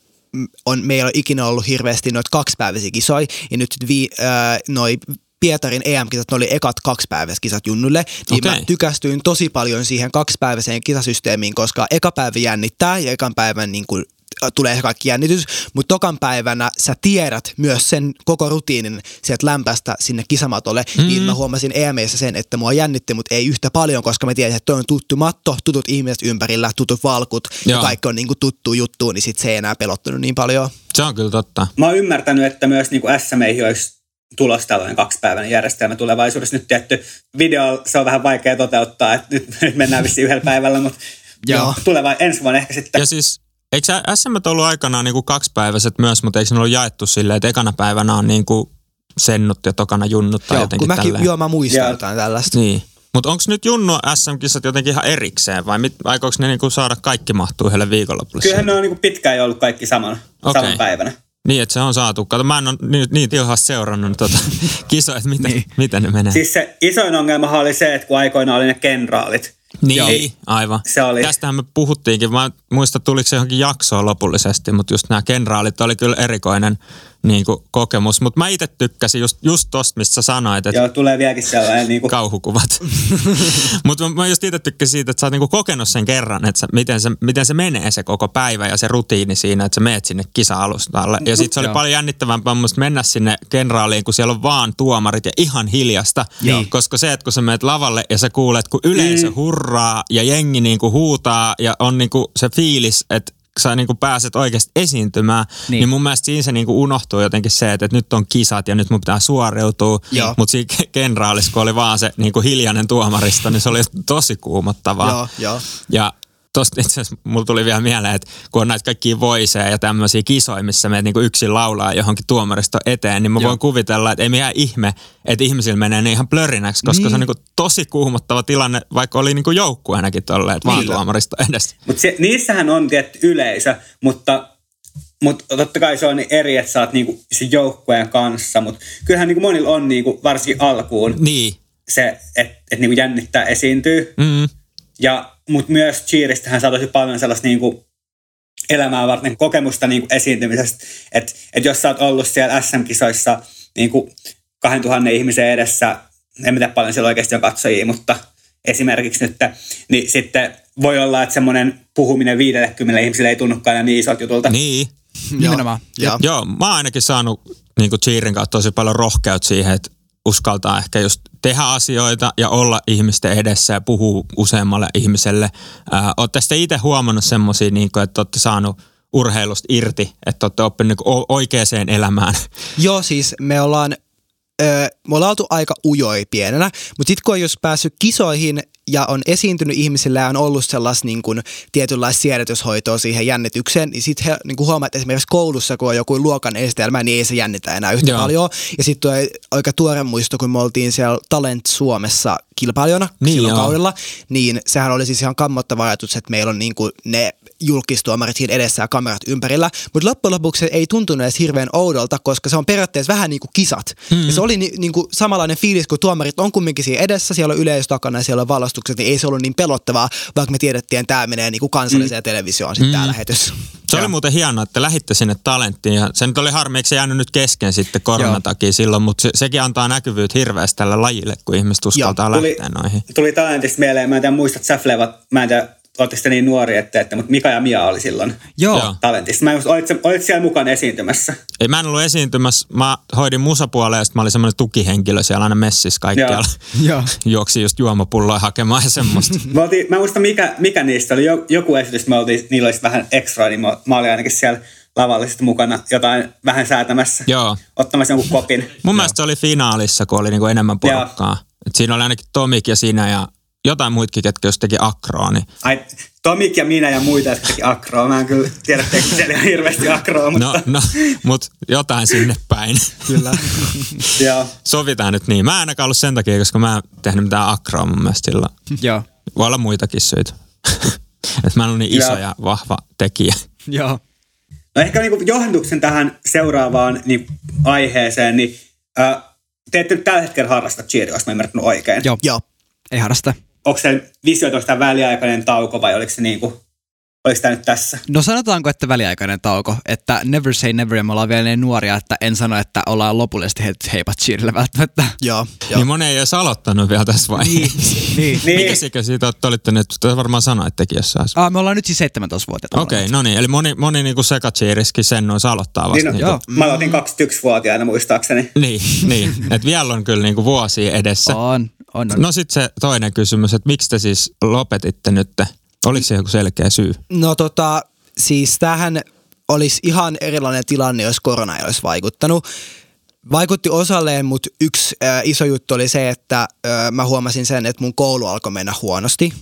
S3: on, meillä on ikinä ollut hirveästi noita kaksipäiväisiä kisoja, ja nyt vi, äh, noi Pietarin EM-kisat, ne oli ekat kaksipäiväiset kisat junnulle, niin okay. mä tykästyin tosi paljon siihen kaksipäiväiseen kisasysteemiin, koska eka päivä jännittää ja ekan päivän niin kuin tulee se kaikki jännitys, mutta tokan päivänä sä tiedät myös sen koko rutiinin sieltä lämpästä sinne kisamatolle, mm. niin mä huomasin EMEissä sen, että mua jännitti, mutta ei yhtä paljon, koska mä tiedän, että toi on tuttu matto, tutut ihmiset ympärillä, tutut valkut Joo. ja kaikki on niinku tuttu juttu, niin sit se ei enää pelottanut niin paljon.
S1: Se on kyllä totta.
S4: Mä oon ymmärtänyt, että myös niinku SMEihin olisi tulossa tällainen kaksipäiväinen järjestelmä tulevaisuudessa. Nyt tietty video, se on vähän vaikea toteuttaa, että nyt, nyt mennään vissiin yhdellä päivällä, mutta Joo. tuleva ensi vuonna ehkä sitten.
S1: Ja siis Eikö SM ollut aikanaan niin kuin kaksipäiväiset myös, mutta eikö ne ollut jaettu silleen, että ekana päivänä on niin kuin sennut ja tokana junnut tai joo, jotenkin
S3: kun mäkin, Joo, mä muistan ja, jotain tällaista.
S1: Niin. Mutta onko nyt Junnu SM-kisat jotenkin ihan erikseen vai mit, aikooko ne niinku saada kaikki mahtuu yhdelle viikonlopulle?
S4: Kyllähän ne on niinku pitkään jo ollut kaikki saman, okay. saman päivänä.
S1: Niin, että se on saatu. Kato, mä en ole niin, niin tilhaasti seurannut tuota kisoja, että miten, niin. miten ne menee.
S4: Siis se isoin ongelma oli se, että kun aikoina oli ne kenraalit,
S1: niin, Joo. aivan. Se oli. Tästähän me puhuttiinkin. Mä muista, tuliko se johonkin jaksoon lopullisesti, mutta just nämä kenraalit oli kyllä erikoinen niin kuin, kokemus. Mutta mä itse tykkäsin just, just tosta, mistä sä sanoit. Että
S4: Joo, tulee vieläkin sellainen niin kuin...
S1: Kauhukuvat. Mutta mä, mä just itse tykkäsin siitä, että sä oot niin kuin kokenut sen kerran, että sä, miten, se, miten se menee se koko päivä ja se rutiini siinä, että sä meet sinne kisa-alustalle. Ja sitten se oli paljon jännittävämpää musta mennä sinne kenraaliin, kun siellä on vaan tuomarit ja ihan hiljasta. Joo. Koska se, että kun sä meet lavalle ja sä kuulet, kun yleisö mm. hurraa ja jengi niin kuin huutaa ja on niin kuin se fiilis, että sä niin kuin pääset oikeasti esiintymään, niin. niin mun mielestä siinä se niin kuin unohtuu jotenkin se, että, että nyt on kisat ja nyt mun pitää suoriutua. Mutta siinä kenraalissa, kun oli vaan se niin kuin hiljainen tuomaristo, niin se oli tosi kuumottavaa.
S3: Joo, joo.
S1: Ja tosta itse asiassa mulla tuli vielä mieleen, että kun on näitä kaikkia voiseja ja tämmöisiä kisoja, missä meet niinku yksin laulaa johonkin tuomaristo eteen, niin mä Joo. voin kuvitella, että ei mikään ihme, että ihmisillä menee niin ihan plörinäksi, koska niin. se on niinku tosi kuumottava tilanne, vaikka oli niinku joukkueenakin tolleen, että vaan tuomaristo edessä.
S4: Mutta niissähän on tietty yleisö, mutta mutta totta kai se on eri, että sä oot niinku sen joukkueen kanssa, mutta kyllähän niinku monilla on niinku, varsinkin alkuun
S1: niin.
S4: se, että et niinku jännittää esiintyy.
S1: Mm.
S4: Ja mutta myös Cheeristähän saa tosi paljon sellaista niin kuin elämää varten kokemusta niin kuin esiintymisestä. Että et jos sä oot ollut siellä SM-kisoissa niin kuin 2000 ihmisen edessä, en tiedä paljon siellä oikeasti on katsojia, mutta esimerkiksi nyt, niin sitten voi olla, että semmoinen puhuminen 50 ihmisille ei tunnukaan enää niin isot jutulta.
S1: Niin.
S2: Nimenomaan.
S1: Joo. Joo, mä oon ainakin saanut niin kuin Cheerin kautta tosi paljon rohkeutta siihen, että uskaltaa ehkä just tehdä asioita ja olla ihmisten edessä ja puhua useammalle ihmiselle. Olette sitten itse huomannut semmoisia, niin että olette saanut urheilusta irti, että olette oppinut niin oikeaan elämään?
S3: Joo, siis me ollaan öö, me ollaan oltu aika ujoi pienenä, mutta sitten kun on jos päässyt kisoihin ja on esiintynyt ihmisillä ja on ollut sellaista niin kuin, tietynlaista siedätyshoitoa siihen jännitykseen, niin sitten he niin kuin huomaa, että esimerkiksi koulussa, kun on joku luokan estelmä, niin ei se jännitä enää yhtä Joo. paljon. Ja sitten aika tuore muisto, kun me oltiin siellä Talent Suomessa kilpailijana niin silloin joo. kaudella, niin sehän oli siis ihan kammottava ajatus, että meillä on niin kuin ne julkistuomarit siinä edessä ja kamerat ympärillä. Mutta loppujen lopuksi ei tuntunut edes hirveän oudolta, koska se on periaatteessa vähän niin kuin kisat. Mm-hmm. Ja se oli ni, niin kuin samanlainen fiilis, kun tuomarit on kumminkin siinä edessä, siellä on yleisö takana ja siellä on valostukset, niin ei se ollut niin pelottavaa, vaikka me tiedettiin, että tämä menee niin kuin kansalliseen mm. televisioon sitten mm. tämä lähetys.
S1: Se oli muuten hienoa, että lähditte sinne talenttiin ja se nyt oli harmi, eikö se jäänyt nyt kesken sitten koronan takia silloin, mutta se, sekin antaa näkyvyyttä hirveästi tälle lajille, kun ihmiset uskaltaa Joo, tuli, lähteä noihin.
S4: Tuli talentista mieleen, mä en tiedä muistat Säflevat, mä en tiedä olette niin nuori, että, että mutta Mika ja Mia oli silloin
S2: Joo.
S4: talentissa. Mä en, olit, olit siellä mukana esiintymässä?
S1: Ei, mä en ollut esiintymässä. Mä hoidin musapuolella ja mä olin semmoinen tukihenkilö siellä aina messissä kaikkialla.
S2: Joo.
S1: Juoksi just juomapulloa hakemaan ja semmoista.
S4: mä, oltiin, mä muistan, mikä, mikä niistä oli. Joku esitys, me oltiin, niillä olisi vähän ekstra, niin mä, mä olin ainakin siellä lavalla sitten mukana jotain vähän säätämässä.
S1: Joo.
S4: Ottamassa jonkun kopin.
S1: Mun mielestä se oli finaalissa, kun oli niinku enemmän porukkaa. Et siinä oli ainakin Tomik ja sinä ja jotain muitakin, ketkä jos teki akroa. Niin...
S4: Ai, Tomik ja minä ja muita, jotka teki akroa. Mä en kyllä tiedä, että siellä ihan hirveästi akroa, mutta...
S1: No, no mutta jotain sinne päin.
S3: Kyllä.
S4: Joo.
S1: Sovitaan nyt niin. Mä en ainakaan ollut sen takia, koska mä en tehnyt mitään akroa mun mielestä sillä.
S2: Joo.
S1: Voi olla muitakin syitä. että mä en ollut niin iso ja vahva tekijä.
S2: Joo.
S4: No ehkä niin johduksen tähän seuraavaan niin aiheeseen, niin äh, te ette nyt tällä hetkellä harrasta cheeria, jos mä ymmärtänyt oikein.
S2: Joo. Joo. Ei harrasta.
S4: Onko se visioitoista väliaikainen tauko vai oliko se niin kuin Oliko tämä nyt tässä?
S2: No sanotaanko, että väliaikainen tauko, että never say never ja me ollaan vielä niin nuoria, että en sano, että ollaan lopullisesti heitetty heipat cheerille välttämättä.
S3: Joo.
S1: jo. Niin moni ei edes aloittanut vielä tässä vaiheessa.
S2: Niin, niin.
S1: niin. Mikä sikä siitä olette olitte nyt, varmaan sanoittekin jossain.
S2: Ah, me ollaan nyt siis 17-vuotiaita.
S1: Okei, okay, no niin, eli moni, moni niinku sekacheeriskin sen noin aloittaa vasta. Niin, no,
S4: niin joo. Mä aloitin 21-vuotiaana muistaakseni.
S1: Niin, niin. että vielä on kyllä niinku vuosia edessä.
S2: On, on, on.
S1: No sitten se toinen kysymys, että miksi te siis lopetitte nyt Oliko se joku selkeä syy?
S3: No tota, siis tähän olisi ihan erilainen tilanne, jos korona ei olisi vaikuttanut. Vaikutti osalleen, mutta yksi äh, iso juttu oli se, että äh, mä huomasin sen, että mun koulu alkoi mennä huonosti.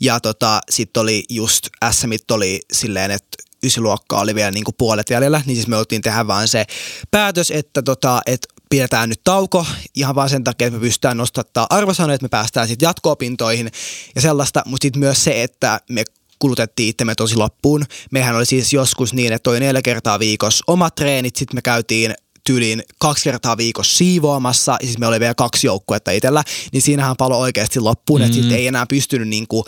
S3: Ja tota, sitten oli just, SMit oli silleen, että ysiluokka oli vielä niinku puolet jäljellä, niin siis me oltiin tehdä vaan se päätös, että tota, et pidetään nyt tauko ihan vaan sen takia, että me pystytään nostattaa arvosanoja, että me päästään sitten jatko-opintoihin ja sellaista, mutta sitten myös se, että me kulutettiin itsemme tosi loppuun. Mehän oli siis joskus niin, että toi neljä kertaa viikossa omat treenit, sitten me käytiin tyyliin kaksi kertaa viikossa siivoamassa, ja siis me oli vielä kaksi joukkuetta itsellä, niin siinähän palo oikeasti loppuun, mm. että sitten ei enää pystynyt niinku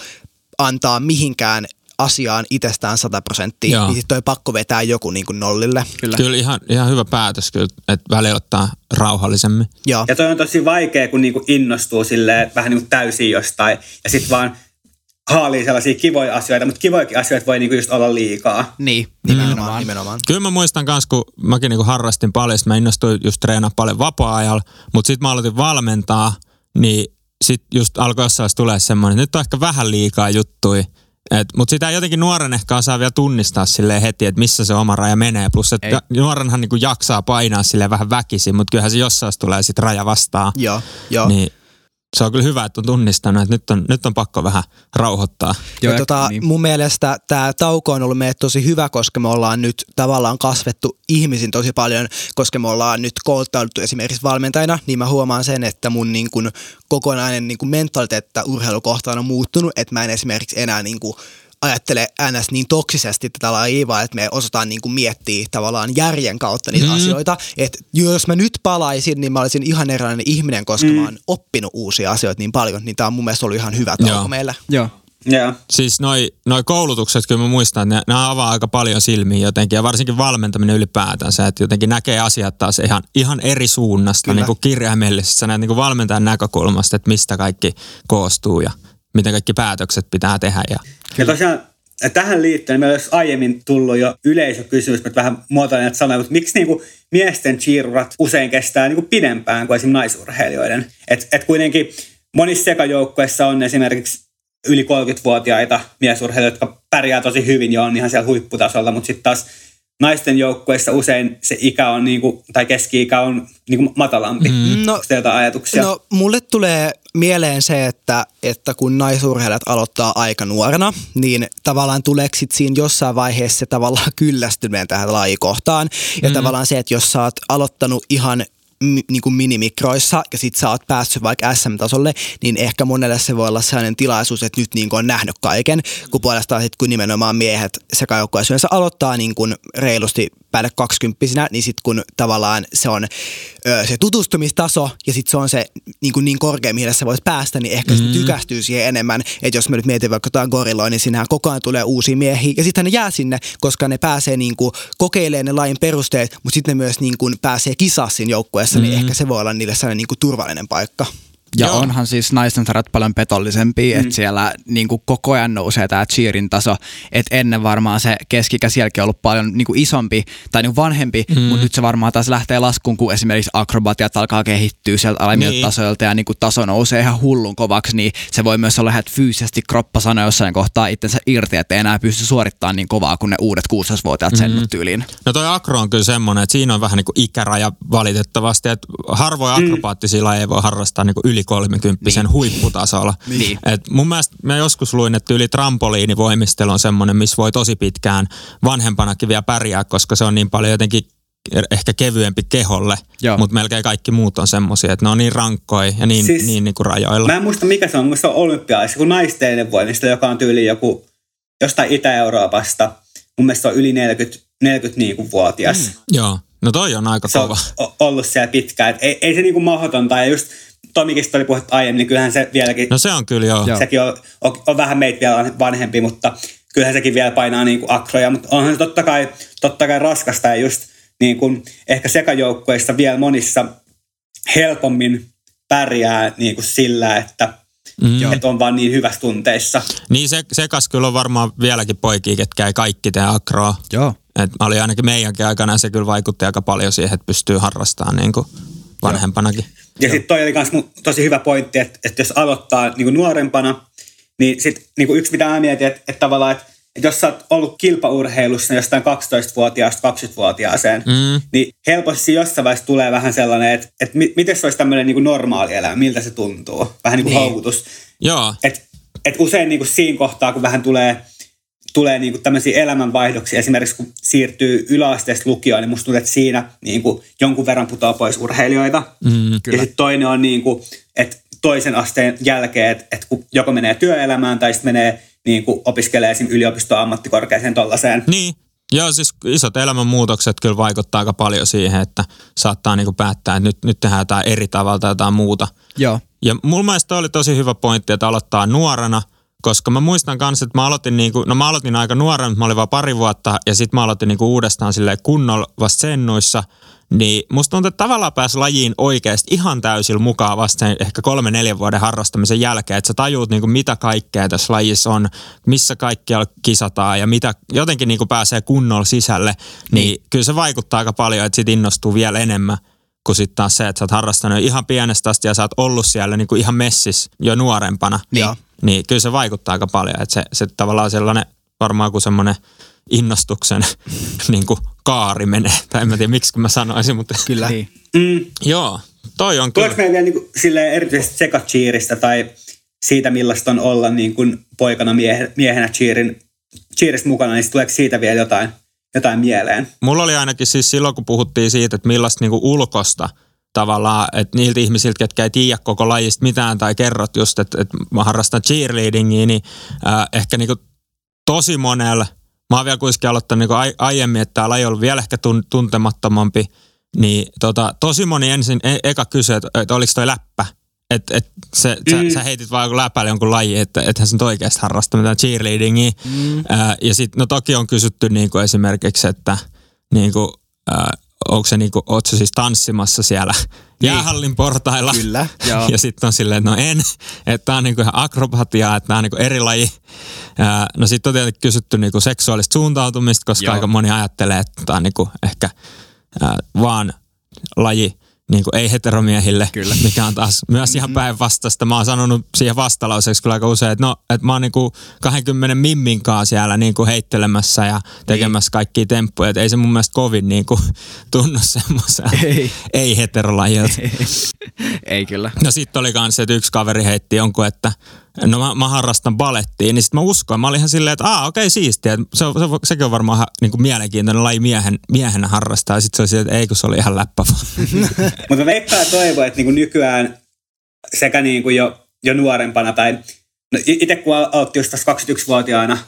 S3: antaa mihinkään asiaan itsestään 100 prosenttia, niin sitten toi pakko vetää joku niin kuin nollille.
S1: Kyllä, kyllä ihan, ihan hyvä päätös kyllä, että välillä ottaa rauhallisemmin.
S4: Joo. Ja toi on tosi vaikea, kun niinku innostuu silleen vähän niin kuin täysin jostain ja sitten vaan haalii sellaisia kivoja asioita, mutta kivojakin asioita voi niinku just olla liikaa.
S2: Niin, nimenomaan. Mm. nimenomaan.
S1: Kyllä mä muistan myös, kun mäkin niinku harrastin paljon, mä innostuin just treenaa paljon vapaa-ajalla, mutta sitten mä aloitin valmentaa, niin sitten just alkoi jossain tulee semmoinen, että nyt on ehkä vähän liikaa juttui, mutta sitä jotenkin nuoren ehkä osaa vielä tunnistaa sille heti, että missä se oma raja menee. Plus, että nuorenhan niinku jaksaa painaa sille vähän väkisin, mutta kyllähän se jossain tulee sitten raja vastaan.
S3: Joo, joo.
S1: Niin se on kyllä hyvä, että on tunnistanut, että nyt on, nyt on pakko vähän rauhoittaa.
S3: Joo, ja tota, niin. mun mielestä tämä tauko on ollut meille tosi hyvä, koska me ollaan nyt tavallaan kasvettu ihmisin tosi paljon, koska me ollaan nyt kouluttauduttu esimerkiksi valmentajana, niin mä huomaan sen, että mun niin kun, kokonainen niin kun mentaliteetti urheilukohtaan on muuttunut, että mä en esimerkiksi enää niin kun, ajattele ns. niin toksisesti tätä lajia, vaan että me osataan niin kuin miettiä tavallaan järjen kautta niitä mm. asioita. Että jos mä nyt palaisin, niin mä olisin ihan erilainen ihminen, koska mm. mä oon oppinut uusia asioita niin paljon, niin tää on mun mielestä ollut ihan hyvä tauko meillä.
S2: Joo.
S4: Yeah.
S1: Siis noi, noi koulutukset, kyllä mä muistan, että ne, ne avaa aika paljon silmiä jotenkin, ja varsinkin valmentaminen ylipäätänsä, että jotenkin näkee asiat taas ihan, ihan eri suunnasta, niin kuin kirjaimellisesti, sä näet niin kuin valmentajan näkökulmasta, että mistä kaikki koostuu ja miten kaikki päätökset pitää tehdä. Ja,
S4: ja tosiaan tähän liittyen meillä olisi aiemmin tullut jo yleisökysymys, että vähän muotoilen sanoja, mutta miksi niinku miesten cheerurat usein kestää niinku pidempään kuin esimerkiksi naisurheilijoiden? Et, et kuitenkin monissa sekajoukkueissa on esimerkiksi yli 30-vuotiaita miesurheilijoita, jotka pärjää tosi hyvin ja on ihan siellä huipputasolla, mutta sitten taas naisten joukkueissa usein se ikä on, niinku, tai keski-ikä on niinku matalampi. Mm. No, jotain ajatuksia?
S3: No, mulle tulee mieleen se, että, että kun naisurheilijat aloittaa aika nuorena, niin tavallaan tuleeko sit siinä jossain vaiheessa tavallaan kyllästymään tähän lajikohtaan. Ja mm. tavallaan se, että jos sä oot aloittanut ihan niin kuin minimikroissa ja sit sä oot päässyt vaikka SM-tasolle, niin ehkä monelle se voi olla sellainen tilaisuus, että nyt niin kuin on nähnyt kaiken, kun puolestaan sit kun nimenomaan miehet sekä joukkueessa aloittaa niin kuin reilusti päälle kaksikymppisinä, niin sitten kun tavallaan se on ö, se tutustumistaso ja sitten se on se niin, kuin niin korkea, mihin se voisi päästä, niin ehkä mm. hmm tykästyy siihen enemmän. Että jos mä nyt mietin vaikka jotain gorilloa, niin sinähän koko ajan tulee uusia miehiä ja sitten ne jää sinne, koska ne pääsee niin kuin kokeilemaan ne lajin perusteet, mutta sitten ne myös niin kuin pääsee kisaa siinä joukkueessa, mm. niin ehkä se voi olla niille sellainen niin kuin turvallinen paikka.
S2: Ja Joo. onhan siis naisten sarjat paljon petollisempia, mm. että siellä niin kuin koko ajan nousee tämä cheerin taso. Että ennen varmaan se keskikä sielläkin on ollut paljon niin kuin isompi tai niin kuin vanhempi, mm. mutta nyt se varmaan taas lähtee laskuun, kun esimerkiksi akrobatiat alkaa kehittyä sieltä alemmilta niin. tasoilta ja niin kuin taso nousee ihan hullun kovaksi, niin se voi myös olla, että fyysisesti kroppa sanoo jossain kohtaa itsensä irti, että ei enää pysty suorittamaan niin kovaa kuin ne uudet 16-vuotiaat sen mm. tyyliin.
S1: No toi akro on kyllä semmoinen, että siinä on vähän niin kuin ikäraja valitettavasti, että harvoin mm. akrobaattisia ei voi harrastaa niin kuin yli 30 niin. huipputasolla. Niin. Et mun mielestä mä joskus luin, että yli trampoliinivoimistelu on semmoinen, missä voi tosi pitkään vanhempanakin vielä pärjää, koska se on niin paljon jotenkin ehkä kevyempi keholle, mutta melkein kaikki muut on semmoisia, että ne on niin rankkoja ja niin, siis, niin, niin kuin rajoilla.
S4: Mä en muista mikä se on, muista on olympialaisissa, kun naisteinen voimistelu, joka on tyyli joku jostain Itä-Euroopasta, mun mielestä se on yli 40, 40 niin kuin vuotias. Mm.
S1: Joo, no toi on aika
S4: se
S1: kova.
S4: on ollut siellä pitkään, ei, ei se niin kuin mahdotonta ja just Tomikista oli puhetta aiemmin, niin kyllähän se vieläkin...
S1: No se on kyllä joo.
S4: Sekin on, on, on vähän meitä vielä vanhempi, mutta kyllähän sekin vielä painaa niin kuin akroja, mutta onhan se totta kai, totta kai raskasta ja just niin kuin ehkä sekajoukkueissa vielä monissa helpommin pärjää niin kuin sillä, että mm. että on vaan niin hyvässä tunteissa.
S1: Niin se, sekas kyllä on varmaan vieläkin poikia, ketkä ei kaikki tee akroa.
S2: Joo.
S1: Et oli ainakin meidänkin aikana se kyllä vaikutti aika paljon siihen, että pystyy harrastamaan niin kuin vanhempanakin. Joo.
S4: Ja sitten toi oli myös tosi hyvä pointti, että, että jos aloittaa niin kuin nuorempana, niin sit niin yksi mitä mä mietin, että, että tavallaan, että, että jos sä oot ollut kilpaurheilussa jostain 12-vuotiaasta 20-vuotiaaseen, mm. niin helposti jossain vaiheessa tulee vähän sellainen, että, että miten se olisi tämmöinen niin kuin normaali elämä, miltä se tuntuu, vähän niin kuin niin. houkutus.
S1: Joo.
S4: Et, et usein niin kuin siinä kohtaa, kun vähän tulee tulee niin kuin tämmöisiä elämänvaihdoksia. Esimerkiksi kun siirtyy yläasteesta lukioon, niin musta tuntuu, että siinä niin kuin jonkun verran putoaa pois urheilijoita. Mm, ja sitten toinen on, niin kuin, että toisen asteen jälkeen, että, että kun joko menee työelämään tai sitten menee niin kuin opiskelee esimerkiksi yliopisto ammattikorkeaseen tollaiseen.
S1: Niin, Joo, siis isot elämänmuutokset kyllä vaikuttaa aika paljon siihen, että saattaa niinku päättää, että nyt, nyt tehdään jotain eri tavalla tai jotain muuta.
S2: Joo.
S1: Ja mulla mielestä oli tosi hyvä pointti, että aloittaa nuorena – koska mä muistan kanssa, että mä aloitin, niinku, no mä aloitin aika nuoren, mä olin vaan pari vuotta ja sitten mä aloitin niinku uudestaan sille kunnolla vasta sennuissa. Niin musta tuntuu, että tavallaan pääsi lajiin oikeasti ihan täysillä mukaan vasta sen ehkä kolme neljän vuoden harrastamisen jälkeen, että sä tajuut niinku mitä kaikkea tässä lajissa on, missä kaikkia kisataan ja mitä jotenkin niinku pääsee kunnolla sisälle, niin, niin kyllä se vaikuttaa aika paljon, että sit innostuu vielä enemmän kuin sitten taas se, että sä oot harrastanut ihan pienestä asti ja sä oot ollut siellä niinku ihan messis jo nuorempana.
S2: Niin
S1: niin kyllä se vaikuttaa aika paljon. Että se, se tavallaan sellainen varmaan kuin semmoinen innostuksen niin kuin kaari menee. Tai en mä tiedä, miksi mä sanoisin, mutta...
S2: Kyllä. Niin.
S4: Mm.
S1: Joo, toi on
S4: Tuleeko kyllä. meillä vielä niin kuin, erityisesti sekachiiristä tai siitä, millaista on olla niin kuin poikana miehe, miehenä cheerin, cheeristä mukana, niin tuleeko siitä vielä jotain, jotain mieleen?
S1: Mulla oli ainakin siis silloin, kun puhuttiin siitä, että millaista niin kuin ulkosta – tavallaan, että niiltä ihmisiltä, ketkä ei tiedä koko lajista mitään tai kerrot just, että, että mä harrastan cheerleadingia, niin äh, ehkä niinku tosi monella, mä oon vielä kuitenkin aloittanut niinku ai, aiemmin, että tämä laji on ollut vielä ehkä tun, tuntemattomampi, niin tota, tosi moni ensin e, eka kysyi, että, että oliko toi läppä, että et se, mm. sä, sä heitit vaan läpälle jonkun laji, että ethän sä nyt oikeasti harrasta mitään cheerleadingia. Mm. Äh, ja sitten no toki on kysytty niinku esimerkiksi, että niinku, äh, onko se niinku, oot sä siis tanssimassa siellä niin. jäähallin portailla.
S2: Kyllä,
S1: joo. Ja sitten on silleen, no en, että tämä on niinku ihan akrobatiaa, että tämä on niinku eri laji. No sitten on tietenkin kysytty niinku seksuaalista suuntautumista, koska joo. aika moni ajattelee, että tämä on niinku ehkä ää, vaan laji niin kuin ei-heteromiehille, kyllä. mikä on taas myös ihan mm-hmm. päinvastaista. Mä oon sanonut siihen vastalauseeksi kyllä aika usein, että no, että mä oon niin kuin 20 mimmin kanssa siellä niin kuin heittelemässä ja tekemässä niin. kaikkia temppuja. Että ei se mun mielestä kovin niin kuin tunnu semmoisen ei. ei-heterolajilta.
S2: Ei. ei kyllä.
S1: No sitten oli kans, että yksi kaveri heitti jonkun, että no mä, mä harrastan balettiin, niin sitten mä uskoin. Mä olin ihan silleen, että aa okei okay, siistiä. Se, se, sekin on varmaan niin kuin mielenkiintoinen laji miehen, miehenä harrastaa. Ja sitten se oli silleen, että ei kun se oli ihan läppä
S4: Mutta veikkaan toivon, että niin kuin nykyään sekä niin kuin jo, jo nuorempana tai no itse kun aloitti just 21-vuotiaana,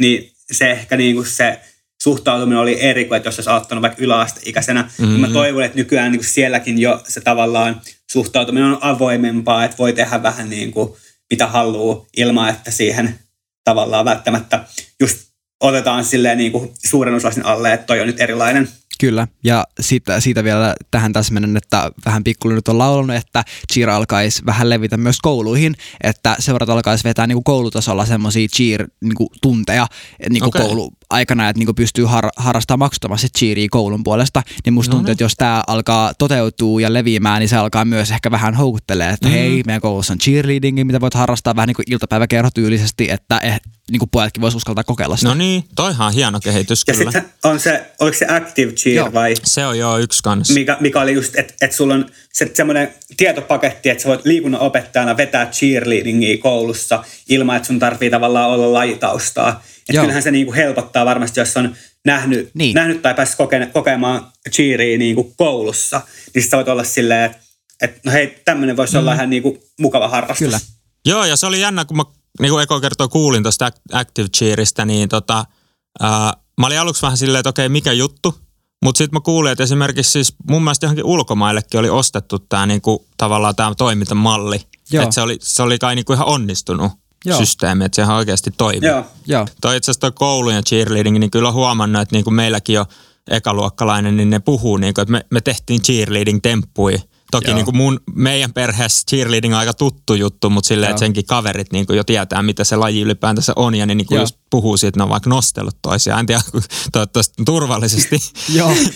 S4: niin se ehkä niin kuin se suhtautuminen oli eri kuin, että jos olisi aloittanut vaikka yläasteikäisenä. Mm-hmm. Niin mä toivon, että nykyään niin kuin sielläkin jo se tavallaan suhtautuminen on avoimempaa, että voi tehdä vähän niin kuin mitä haluaa ilman, että siihen tavallaan välttämättä just otetaan silleen niin kuin suuren osaisen alle, että toi on nyt erilainen.
S2: Kyllä, ja siitä, siitä vielä tähän täsmennän, että vähän pikkuinen nyt on laulanut, että cheer alkaisi vähän levitä myös kouluihin, että seurat alkaisi vetää niin kuin koulutasolla semmoisia cheer-tunteja niin kuin okay. koulu aikana, että niin pystyy har, harrastamaan maksuttomasti cheeria koulun puolesta, niin musta no tuntuu, niin. että jos tämä alkaa toteutua ja leviämään, niin se alkaa myös ehkä vähän houkuttelee, että mm. hei, meidän koulussa on cheerleading, mitä voit harrastaa vähän niin kuin iltapäiväkerhotyylisesti, että eh, niin kuin pojatkin voisi uskaltaa kokeilla sitä.
S1: No niin, toihan on hieno kehitys
S4: ja kyllä. on se, oliko se Active Cheer joo. vai?
S1: Se on joo yksi kans.
S4: Mikä, mikä oli just, että et sulla on se, semmoinen tietopaketti, että sä voit liikunnan opettajana vetää cheerleadingia koulussa ilman, että sun tarvii tavallaan olla lajitaustaa. Että kyllähän se niinku helpottaa varmasti, jos on nähnyt, niin. nähnyt tai päässyt koke, kokemaan cheeria niinku koulussa, niin sä voit olla silleen, että et, no hei, tämmöinen voisi mm. olla ihan niinku mukava harrastus. Kyllä.
S1: Joo, ja se oli jännä, kun mä niin kuin Eko kertoo kuulin tuosta Active Cheeristä, niin tota, ää, mä olin aluksi vähän silleen, että okei, mikä juttu. Mutta sitten mä kuulin, että esimerkiksi siis mun mielestä johonkin ulkomaillekin oli ostettu tämä niinku, tavallaan tämä toimintamalli. Että se oli, se oli kai niinku ihan onnistunut Joo. systeemi, että sehän oikeasti toimii. Joo. Joo. Toi itse asiassa toi koulu ja cheerleading, niin kyllä on huomannut, että niinku meilläkin jo ekaluokkalainen, niin ne puhuu, niinku, että me, me tehtiin cheerleading-temppuja Toki niin kuin mun, meidän perheessä cheerleading on aika tuttu juttu, mutta silleen, että senkin kaverit niin kuin jo tietää, mitä se laji ylipäätänsä on. Ja ne niin kuin just puhuu siitä, että ne on vaikka nostellut toisiaan. En tiedä, toivottavasti turvallisesti.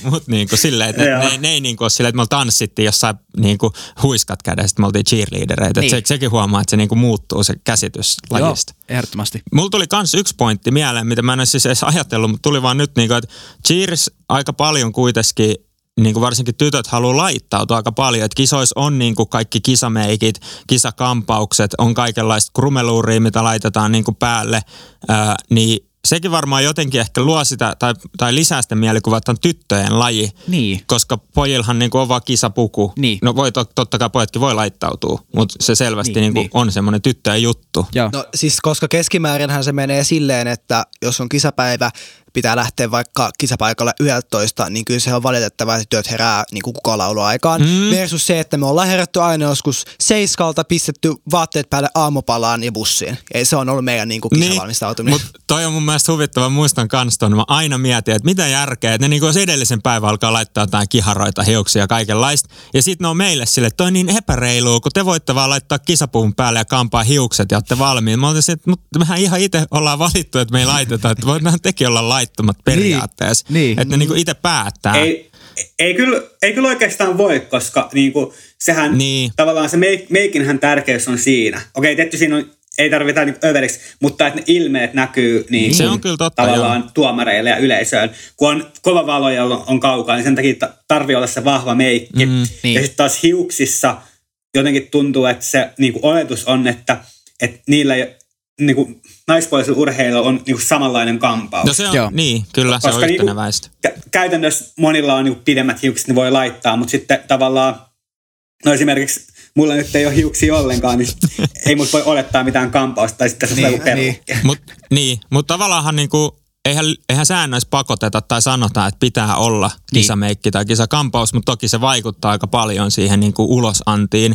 S1: mutta niin kuin silleen, että ne, ne, ne, ei niin kuin ole silleen, että me tanssittiin jossain niin kuin huiskat kädestä, me oltiin cheerleadereita. Niin. Se, sekin huomaa, että se niin kuin muuttuu se käsitys lajista.
S2: Joo, ehdottomasti.
S1: Mulla tuli kans yksi pointti mieleen, mitä mä en siis edes ajatellut, mutta tuli vaan nyt, niin kuin, että cheers aika paljon kuitenkin niin kuin varsinkin tytöt haluaa laittautua aika paljon. Että kisoissa on niin kuin kaikki kisameikit, kisakampaukset, on kaikenlaista krumeluuria, mitä laitetaan niin kuin päälle. Ää, niin sekin varmaan jotenkin ehkä luo sitä tai, tai lisää sitä mielikuvaa, että on tyttöjen laji.
S2: Niin.
S1: Koska pojilhan niin kuin on vaan kisapuku.
S2: Niin.
S1: No voi totta kai pojatkin voi laittautua, mutta se selvästi niin, niin kuin niin. on semmoinen tyttöjen juttu.
S3: Joo. No siis koska keskimäärinhän se menee silleen, että jos on kisapäivä, pitää lähteä vaikka kisapaikalle 11, niin kyllä se on valitettavaa, että työt herää niin kuin kukolauluaikaan. Mm. Versus se, että me ollaan herätty aina joskus seiskalta, pistetty vaatteet päälle aamupalaan ja bussiin. Ei se on ollut meidän niin kuin kisavalmistautuminen.
S1: Niin, mutta toi on mun mielestä huvittava. Muistan kans ton. Mä aina mietin, että mitä järkeä, että ne niin kuin edellisen päivän alkaa laittaa jotain kiharoita, hiuksia ja kaikenlaista. Ja sitten ne on meille sille, että toi on niin epäreilu, kun te voitte vaan laittaa kisapuun päälle ja kampaa hiukset ja olette valmiin. Mä olisin, että mehän ihan itse ollaan valittu, että me ei laiteta, että voidaan tekin olla laittaa laittomat periaatteessa. Niin, niin. Että ne niinku itse päättää.
S4: Ei, ei, kyllä, ei kyllä oikeastaan voi, koska niinku, sehän niin. tavallaan se meik, meikinhän tärkeys on siinä. Okei, tietty siinä on, ei tarvita niin överiksi, mutta että ne ilmeet näkyy niin
S1: se on kyllä totta,
S4: tavallaan joo. tuomareille ja yleisöön. Kun on kova valo ja on, on kaukaa, niin sen takia tarvii olla se vahva meikki. Mm, niin. Ja sitten taas hiuksissa jotenkin tuntuu, että se niin kuin oletus on, että, että niillä ei niin kuin, naispuolisella urheilulla on niin kuin samanlainen kampaus.
S1: No se on, Joo. niin, kyllä Koska se on yhteneväistä.
S4: Niin kuin, käytännössä monilla on niin kuin pidemmät hiukset, ne voi laittaa, mutta sitten tavallaan, no esimerkiksi mulla nyt ei ole hiuksia ollenkaan, niin ei mut voi olettaa mitään kampausta tai sitten se niin, on niin.
S1: Mut, niin, mutta tavallaanhan niin kuin, eihän, eihän säännöissä pakoteta tai sanota, että pitää olla niin. kisameikki tai kisakampaus, mutta toki se vaikuttaa aika paljon siihen niin kuin ulosantiin.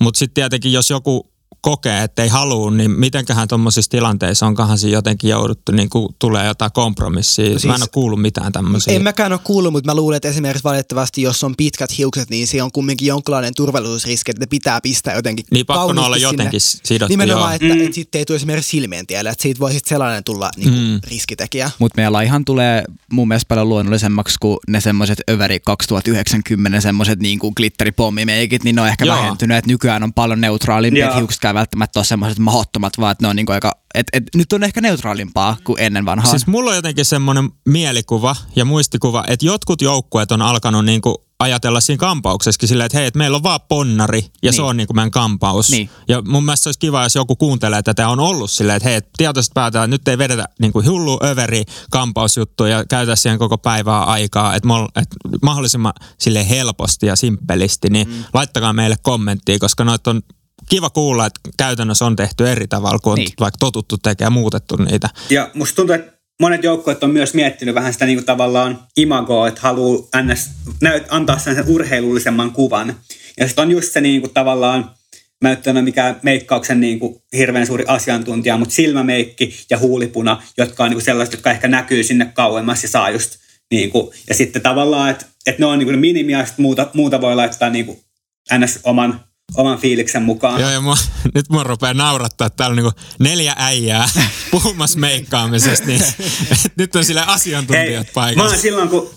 S1: Mutta sitten tietenkin, jos joku kokee, että ei halua, niin mitenköhän tuommoisissa tilanteissa onkohan siinä jotenkin jouduttu, niin kuin tulee jotain kompromissia. Siis, mä en ole kuullut mitään tämmöisiä.
S3: En mäkään ole kuullut, mutta mä luulen, että esimerkiksi valitettavasti, jos on pitkät hiukset, niin se on kumminkin jonkinlainen turvallisuusriski, että ne pitää pistää jotenkin
S1: Niin pakko olla jotenkin sidottu,
S3: Nimenomaan, joo. että, mm. että sitten ei tule esimerkiksi silmien tielle, että siitä voi sitten sellainen tulla niin kuin mm. riskitekijä.
S2: Mutta meidän laihan tulee mun mielestä paljon luonnollisemmaksi kuin ne semmoiset överi 2090 semmoiset niin kuin glitteripommimeikit, niin ne on ehkä joo. vähentynyt, että nykyään on paljon neutraalimpia hiukset ei välttämättä ole semmoiset mahdottomat, vaan että ne on niinku aika, et, et, nyt on ehkä neutraalimpaa kuin ennen vanhaa.
S1: Siis mulla on jotenkin semmoinen mielikuva ja muistikuva, että jotkut joukkueet on alkanut niinku ajatella siinä kampauksessakin silleen, että hei, että meillä on vaan ponnari ja niin. se on niin kuin meidän kampaus. Niin. Ja mun mielestä se olisi kiva, jos joku kuuntelee, että tämä on ollut silleen, että hei, tietoisesti päätetään, että nyt ei vedetä niin kuin hullu överi kampausjuttu ja käytä siihen koko päivää aikaa, että, mol, että mahdollisimman sille helposti ja simppelisti, niin mm. laittakaa meille kommenttia, koska noita on kiva kuulla, että käytännössä on tehty eri tavalla kuin niin. vaikka totuttu tekemään ja muutettu niitä.
S4: Ja musta tuntuu, että monet joukkueet on myös miettinyt vähän sitä niin kuin tavallaan imagoa, että haluaa ns, näyt, antaa sen urheilullisemman kuvan. Ja sitten on just se niin kuin tavallaan, mä en ole mikään meikkauksen niin kuin hirveän suuri asiantuntija, mutta silmämeikki ja huulipuna, jotka on niin kuin sellaiset, jotka ehkä näkyy sinne kauemmas ja saa just Niin kuin, ja sitten tavallaan, että, että ne on niin kuin minimiä, ja muuta, muuta voi laittaa niin kuin ns. oman oman fiiliksen mukaan.
S1: Joo, ja mua, nyt mua rupeaa naurattaa, että täällä on niinku neljä äijää puhumassa meikkaamisesta, niin nyt on sille asiantuntijat Hei, paikalla.
S4: Mä oon silloin, kun,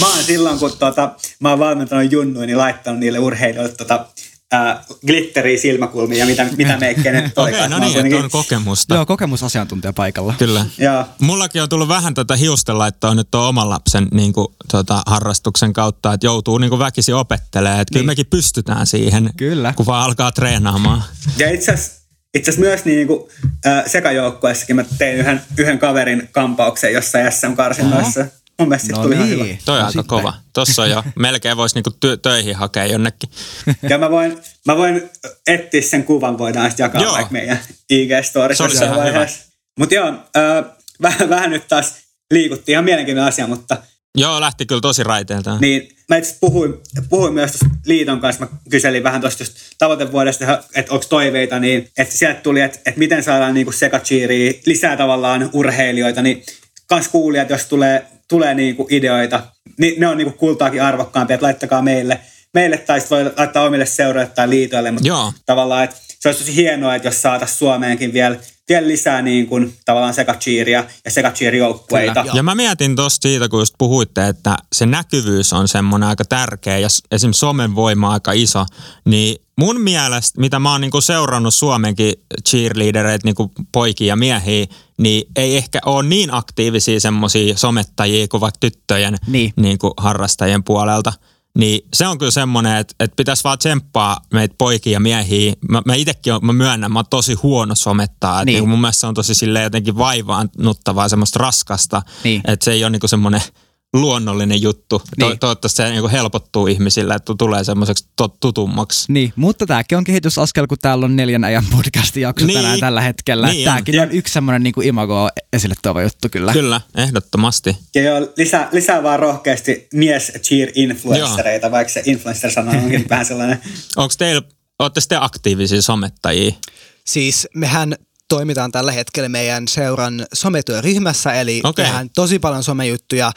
S4: mä oon, silloin, kun tota, mä oon valmentanut junnuja, niin laittanut niille urheilijoille tota, äh, glitteriä silmäkulmiin ja mitä, mitä meikkejä nyt
S1: Okei, okay, no niin, että on kokemusta.
S2: Joo, kokemusasiantuntija paikalla.
S1: Kyllä. Ja. Mullakin on tullut vähän tätä hiustenlaittoa nyt tuon oman lapsen niin kuin, tota, harrastuksen kautta, että joutuu niin kuin väkisin opettelemaan. Että niin. kyllä mekin pystytään siihen, kyllä. kun vaan alkaa treenaamaan.
S4: Ja itse asiassa itse asiassa myös niin kuin, äh, sekajoukkueessakin mä tein yhden, yhden kaverin kampauksen jossain SM-karsinnoissa. Uh-huh. Mun mielestä no tuli niin. ihan hyvä.
S1: Toi on no aika kova. Tossa on jo, melkein voisi niinku tö- töihin hakea jonnekin.
S4: Ja mä voin, mä voin etsiä sen kuvan, voidaan sitten jakaa joo. vaikka meidän IG-storissa jossain vaiheessa. Mutta joo, äh, vähän, vähän nyt taas liikuttiin ihan mielenkiintoinen asia, mutta...
S1: Joo, lähti kyllä tosi raiteelta.
S4: Niin, mä itse puhuin, puhuin myös liiton kanssa, mä kyselin vähän tuosta tavoitevuodesta, että onko toiveita, niin että sieltä tuli, että, että miten saadaan niinku sekachiiriä, lisää tavallaan urheilijoita, niin kans kuulijat, jos tulee tulee niinku ideoita, niin ne on niinku kultaakin arvokkaampia, että laittakaa meille, meille tai voi laittaa omille seuroille tai liitoille, mutta Joo. tavallaan, että se olisi tosi hienoa, että jos saataisiin Suomeenkin vielä, vielä lisää niin kuin, tavallaan sekachiiria ja sekachiirijoukkueita.
S1: Ja mä mietin tuosta siitä, kun just puhuitte, että se näkyvyys on semmoinen aika tärkeä ja esimerkiksi somen voima aika iso, niin mun mielestä, mitä mä oon niinku seurannut Suomenkin cheerleadereita, niinku poikia ja miehiä, niin ei ehkä ole niin aktiivisia semmoisia somettajia kuin vaikka tyttöjen niin. Niinku harrastajien puolelta. Niin se on kyllä semmoinen, että, että pitäisi vaan tsemppaa meitä poikia ja miehiä. Mä, mä itsekin on, mä myönnän, mä oon tosi huono somettaa. Niin. Että mun mielestä se on tosi sille jotenkin vaivaannuttavaa, semmoista raskasta. Niin. Että se ei ole niinku semmoinen luonnollinen juttu. Niin. To- toivottavasti se niin helpottuu ihmisille, että tulee semmoiseksi tutummaksi.
S2: Niin, mutta tämäkin on kehitysaskel, kun täällä on neljän ajan podcastin jakso niin. tänään tällä hetkellä. Niin tämäkin on. on yksi semmoinen niin kuin imago esille tuova juttu kyllä.
S1: Kyllä, ehdottomasti.
S4: Ja joo, lisää, lisää vaan rohkeasti mies cheer influenssereita, vaikka se influencer-sana onkin vähän sellainen.
S1: Onko teillä, olette sitten aktiivisia somettajia?
S3: Siis mehän toimitaan tällä hetkellä meidän seuran sometyöryhmässä, eli okay. tehdään tosi paljon somejuttuja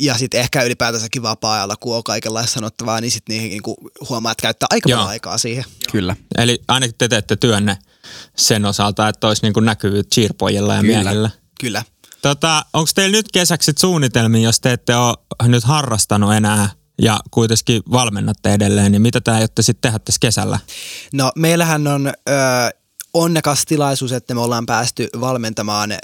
S3: ja sitten ehkä ylipäätänsäkin vapaa-ajalla, kun on kaikenlaista sanottavaa, niin sitten niihin niinku huomaa, että käyttää aika paljon aikaa siihen.
S2: Kyllä.
S1: Eli ainakin te teette työnne sen osalta, että olisi niinku näkyvyyttä cheerpojilla ja Kyllä. miehillä.
S3: Kyllä.
S1: Tota, Onko teillä nyt kesäksi suunnitelmia, jos te ette ole nyt harrastanut enää ja kuitenkin valmennatte edelleen, niin mitä te aiotte sitten tehdä tässä kesällä?
S3: No meillähän on ö, onnekas tilaisuus, että me ollaan päästy valmentamaan äh,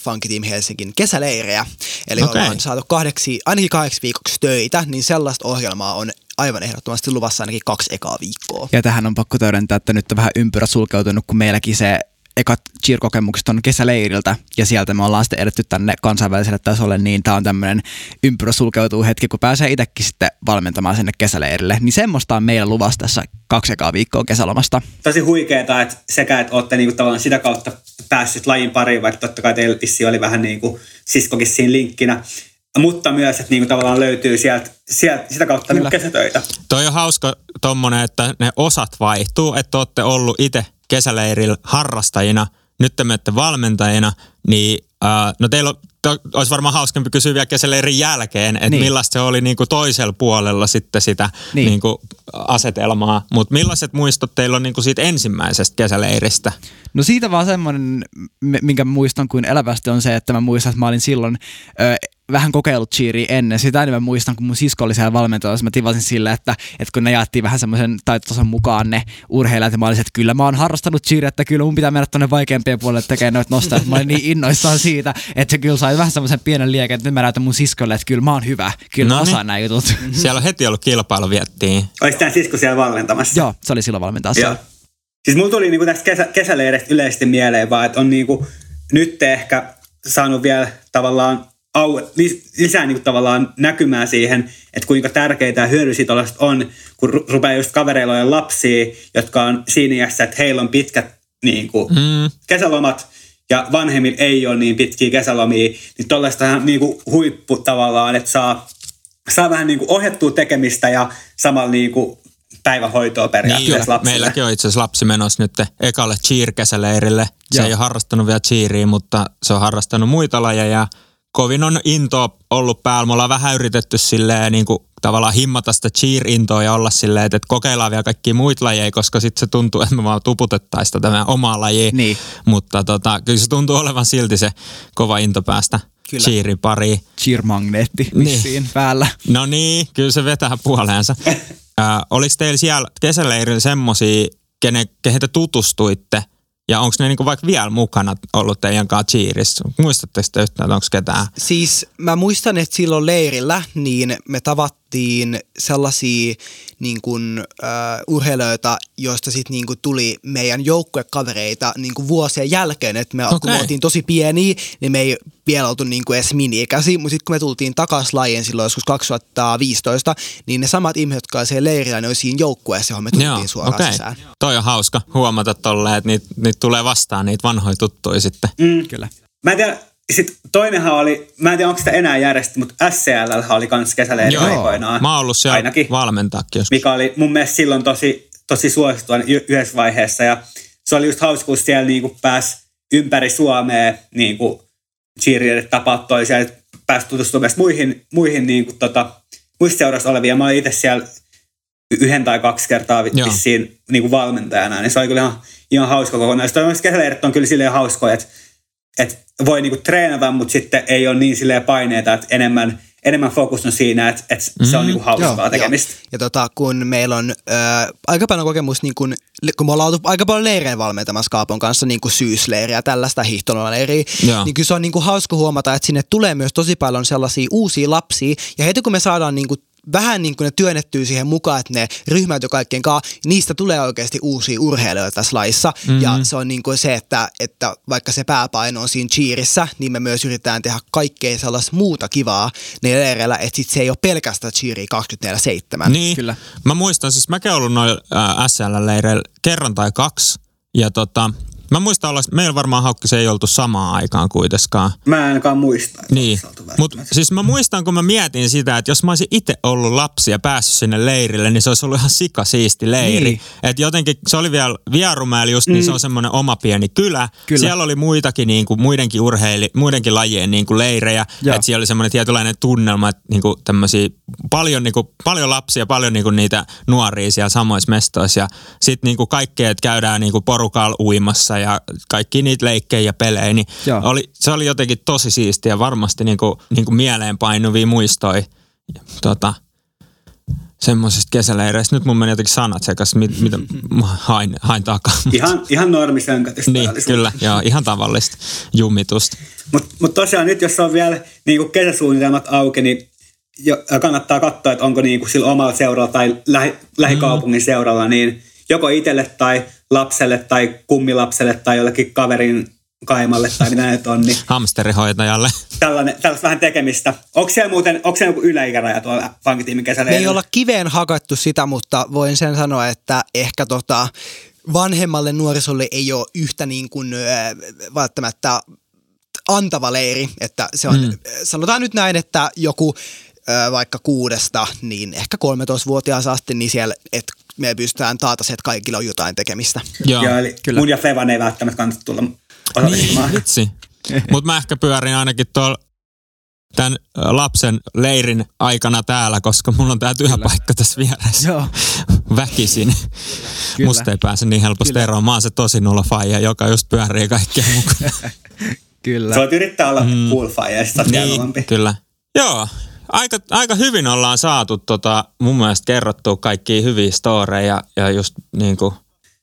S3: Funky Team Helsingin kesäleirejä. Eli okay. ollaan saatu kahdeksi, ainakin kahdeksi viikoksi töitä, niin sellaista ohjelmaa on aivan ehdottomasti luvassa ainakin kaksi ekaa viikkoa.
S2: Ja tähän on pakko täydentää, että nyt on vähän ympyrä sulkeutunut, kun meilläkin se ekat cheer-kokemukset on kesäleiriltä ja sieltä me ollaan sitten edetty tänne kansainväliselle tasolle, niin tämä on tämmöinen ympyrä sulkeutuu hetki, kun pääsee itsekin sitten valmentamaan sinne kesäleirille. Niin semmoista on meillä luvassa tässä kaksi ekaa viikkoa kesälomasta.
S4: Tosi huikeeta, että sekä, että olette niinku tavallaan sitä kautta päässyt lajin pariin, vaikka totta kai teillä oli vähän niin kuin siskokin siinä linkkinä, mutta myös, että niinku tavallaan löytyy sieltä, sieltä sitä kautta niinku kesätöitä.
S1: Toi on hauska tommonen, että ne osat vaihtuu, että olette ollut itse kesäleirillä harrastajina, nyt te menette valmentajina, niin uh, no teillä on, to, olisi varmaan hauskempi kysyä vielä kesäleirin jälkeen, että niin. millaista se oli niin kuin toisella puolella sitten sitä niin. Niin kuin asetelmaa. Mutta millaiset muistot teillä on niin kuin siitä ensimmäisestä kesäleiristä?
S2: No siitä vaan semmoinen, minkä muistan kuin elävästi on se, että mä muistan, että mä olin silloin ö, vähän kokeillut cheeria ennen. Sitä niin mä muistan, kun mun sisko oli siellä valmentajassa, mä tivasin sille, että, että kun ne jaettiin vähän semmoisen taitotason mukaan ne urheilijat, ja mä olisin, että kyllä mä oon harrastanut cheeria, että kyllä mun pitää mennä tuonne vaikeampien puolelle tekemään noita nostaa. Mä olin niin innoissaan siitä, että se kyllä sai vähän semmoisen pienen liiken, että nyt mä näytän mun siskolle, että kyllä mä oon hyvä, kyllä no mä osaan näin jutut.
S1: Siellä on heti ollut kilpailu viettiin.
S4: Olisi tämä sisko siellä valmentamassa?
S2: Joo, se oli silloin valmentamassa. Joo.
S4: Siis mulla tuli niinku tästä kesä, kesäleirestä yleisesti mieleen vaan, että on niinku nyt ehkä saanut vielä tavallaan au, lisää niin kuin tavallaan näkymää siihen, että kuinka tärkeitä ja hyödyllisiä on, kun rupeaa just kavereilla ja lapsia, jotka on siinä iässä, että heillä on pitkät niin kuin, mm. kesälomat ja vanhemmilla ei ole niin pitkiä kesälomia, niin tuollaista niin kuin huippu tavallaan, että saa, saa vähän niin kuin ohjattua tekemistä ja samalla niin kuin päivähoitoa periaatteessa niin, lapsille.
S1: Meilläkin on itse asiassa lapsi menossa nyt ekalle cheer-kesäleirille. Se Joo. ei ole harrastanut vielä cheeria, mutta se on harrastanut muita lajeja kovin on into ollut päällä. Me ollaan vähän yritetty silleen niin kuin tavallaan himmata sitä cheer-intoa ja olla silleen, että kokeillaan vielä kaikkia muita lajeja, koska sitten se tuntuu, että me vaan tuputettaisiin tätä omaa lajia.
S2: Niin.
S1: Mutta tota, kyllä se tuntuu olevan silti se kova into päästä Kyllä. cheerin pari.
S2: Cheer-magneetti niin. päällä.
S1: No niin, kyllä se vetää puoleensa. äh, oliko teillä siellä kesäleirillä semmosia, kenen, kehen te tutustuitte – ja onko ne niinku vaikka vielä mukana ollut teidän kanssa cheerissä? Muistatteko te yhtään, onko ketään?
S3: Siis mä muistan, että silloin leirillä niin me tavattiin sellaisia niin kuin, uh, urheilijoita, joista sitten niin kuin tuli meidän joukkuekavereita niin kuin vuosien jälkeen. Et me, okay. Kun me oltiin tosi pieniä, niin me ei vielä oltu niin kuin edes mini-ikäisiä, mutta sitten kun me tultiin takaisin lajien silloin joskus 2015, niin ne samat ihmiset, jotka olivat leirillä, ne oli siinä joukkueessa, johon me tultiin Joo, suoraan okay. sisään.
S1: Toi on hauska huomata tolleen, että niitä niit tulee vastaan niitä vanhoja tuttuja sitten.
S4: Mm. Kyllä. Mä en tiedä, sitten toinenhan oli, mä en tiedä onko sitä enää järjestetty, mutta SCL oli kans kesäleiri aikoinaan.
S1: Mä oon ollut siellä ainakin, valmentaakin joskus.
S4: Mikä oli mun mielestä silloin tosi, tosi suosittua yhdessä vaiheessa. Ja se oli just hauska, kun siellä niinku pääsi ympäri Suomea niinku cheerleaderit tapaa toisia, pääsi tutustumaan muihin, muihin niinku tota, muista seurasta olevia. Mä olin itse siellä yhden tai kaksi kertaa vissiin niin valmentajana, niin se oli kyllä ihan, ihan hauska kokonaisuus. Kesäleirit on kyllä silleen hauskoja, että että voi niinku treenata, mutta sitten ei ole niin silleen paineita, että enemmän, enemmän fokus on siinä, että, että mm-hmm. se on mm-hmm. niinku hauskaa Joo, tekemistä.
S3: Jo. Ja tota, kun meillä on äh, aika paljon kokemus, niin kun, kun me ollaan oltu aika paljon leirejä valmentamassa Kaapon kanssa, niin kuin syysleiriä, tällaista hiihtolaleiriä, niin kyllä se on niin kuin hauska huomata, että sinne tulee myös tosi paljon sellaisia uusia lapsia, ja heti kun me saadaan niin kuin vähän niin kuin ne työnnettyy siihen mukaan, että ne ryhmät jo kaikkien kanssa, niistä tulee oikeasti uusia urheilijoita tässä laissa. Mm-hmm. Ja se on niin kuin se, että, että vaikka se pääpaino on siinä cheerissä, niin me myös yritetään tehdä kaikkea sellaista muuta kivaa niillä leireillä, että sit se ei ole pelkästään cheeri 24-7.
S1: Niin, Kyllä. mä muistan, siis mäkin ollut noin äh, SL-leireillä kerran tai kaksi, ja tota, Mä muistan olla, meillä varmaan haukki se ei oltu samaan aikaan kuitenkaan.
S4: Mä en ainakaan muista.
S1: Niin, mutta siis mä muistan, kun mä mietin sitä, että jos mä olisin itse ollut lapsi ja päässyt sinne leirille, niin se olisi ollut ihan sika siisti leiri. Niin. Että jotenkin, se oli vielä Vierumäellä just, niin mm. se on semmoinen oma pieni kylä. Kyllä. Siellä oli muitakin niin kuin, muidenkin urheili, muidenkin lajien niin kuin leirejä. Että siellä oli semmoinen tietynlainen tunnelma, että niin kuin tämmöisiä, paljon, niin kuin, paljon lapsia, paljon niin kuin niitä nuoria siellä samoissa mestoissa. Ja sitten niin kuin kaikkea, että käydään niin kuin porukalla uimassa ja kaikki niitä leikkejä ja pelejä, niin oli, se oli jotenkin tosi siistiä, varmasti niinku, niinku mieleenpainuvia muistoja tota, semmoisesta kesäleireistä. Nyt mun meni jotenkin sanat sekas, mit, mitä hain, hain takaa.
S4: Ihan, ihan normisönkätystä.
S1: Niin, kyllä, joo, ihan tavallista jumitusta.
S4: Mutta mut tosiaan nyt, jos on vielä niinku kesäsuunnitelmat auki, niin jo, kannattaa katsoa, että onko niinku sillä omalla seuralla tai lähi, lähikaupungin mm. seuralla, niin joko itselle tai lapselle tai kummilapselle tai jollekin kaverin kaimalle tai mitä nyt on. Niin
S1: Hamsterihoitajalle.
S4: Tällainen, tällaista vähän tekemistä. Onko siellä muuten, onko siellä joku yläikäraja tuolla pankitiimin kesällä?
S3: Me ei olla kiveen hakattu sitä, mutta voin sen sanoa, että ehkä tota, vanhemmalle nuorisolle ei ole yhtä niin kuin, välttämättä antava leiri, että se on, mm. sanotaan nyt näin, että joku vaikka kuudesta, niin ehkä 13-vuotias asti, niin siellä, että me pystytään taata se, että kaikilla on jotain tekemistä.
S4: Joo, ja eli kyllä. mun ja Fevan ei välttämättä kannata tulla
S1: niin, vitsi. Mutta mä ehkä pyörin ainakin tuolla tämän lapsen leirin aikana täällä, koska mulla on tämä työpaikka tässä vieressä. Joo. Väkisin. Kyllä. Musta ei pääse niin helposti Kyllä. eroon. Mä oon se tosi nulla faija, joka just pyörii kaikkea mukaan.
S4: Kyllä. Sä voit yrittää olla mm. cool faija ja
S1: niin, Kyllä. Joo, aika, aika hyvin ollaan saatu tota, mun mielestä kerrottua kaikki hyviä storeja ja just niin kuin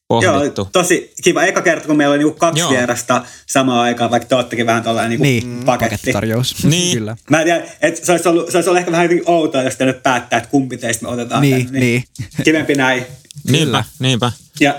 S1: pohdittu.
S4: Joo, tosi kiva. Eka kerta, kun meillä on niinku kaksi Joo. vierasta samaan aikaan, vaikka te oottekin vähän tällainen niinku niin, paketti.
S2: niin. Kyllä.
S4: Mä en tiedä, että se olisi ollut, se olisi ollut ehkä vähän outoa, jos te nyt päättää, että kumpi teistä me otetaan.
S2: Niin, tänne. niin.
S4: Kivempi näin.
S1: Niinpä, niinpä.
S4: Ja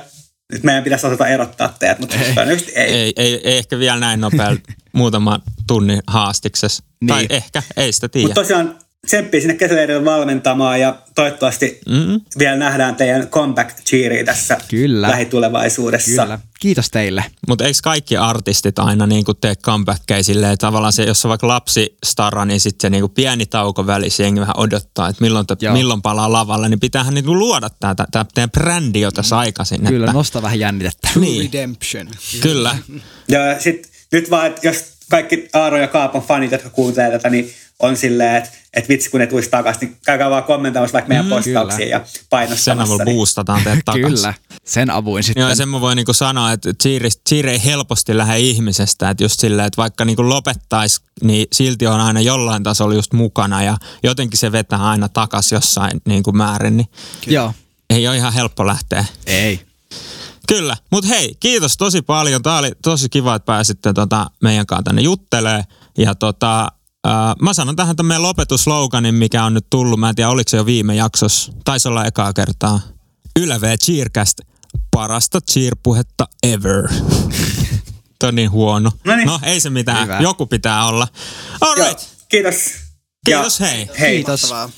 S4: nyt meidän pitäisi osata erottaa teidät, mutta ei.
S1: ei. Ei, ei, ei ehkä vielä näin nopeasti muutama tunnin haastiksessa. Niin. Tai ehkä, ei sitä tiedä.
S4: Mutta tosiaan tsemppiä sinne kesäleirille valmentamaan ja toivottavasti mm-hmm. vielä nähdään teidän comeback cheeria tässä Kyllä. lähitulevaisuudessa. Kyllä.
S2: Kiitos teille.
S1: Mutta eikö kaikki artistit aina niinku tee comebackkejä silleen, tavallaan se, jos on vaikka lapsi starra, niin sitten se niinku pieni tauko välissä jengi vähän odottaa, että milloin, te, milloin palaa lavalle, niin pitäähän niinku luoda tämä teidän brändi jo tässä aikaisin.
S2: Kyllä, että... nosta vähän jännitettä.
S3: Niin. Redemption.
S1: Kyllä.
S4: ja sitten nyt vaan, että jos kaikki Aaro ja Kaapon fanit, jotka kuuntelee tätä, niin on silleen, että et vitsi kun ne tulisi takaisin, niin käykää vaan kommentoimassa vaikka meidän mm, postauksia ja painostamassa. Sen
S1: avulla niin. boostataan teet takaisin.
S2: kyllä, sen avuin sitten.
S1: Joo, sen mä voin niinku sanoa, että Cheer ei helposti lähde ihmisestä, että just silleen, että vaikka niinku lopettaisi, niin silti on aina jollain tasolla just mukana ja jotenkin se vetää aina takas jossain niinku määrin, niin
S2: Joo.
S1: ei ole ihan helppo lähteä.
S2: Ei.
S1: Kyllä, mutta hei, kiitos tosi paljon. Tämä oli tosi kiva, että pääsitte tota meidän kanssa tänne juttelee. Ja tota, mä sanon tähän tämän meidän lopetusloganin, mikä on nyt tullut. Mä en tiedä, oliko se jo viime jaksossa. Taisi olla ekaa kertaa. Ylevee Cheercast. Parasta cheer-puhetta ever. Tämä on niin huono.
S4: Noniin.
S1: No ei se mitään. Hyvä. Joku pitää olla. All right.
S4: Joo, kiitos.
S1: Kiitos, hei.
S3: Hei. Kiitos. Mahtavaa.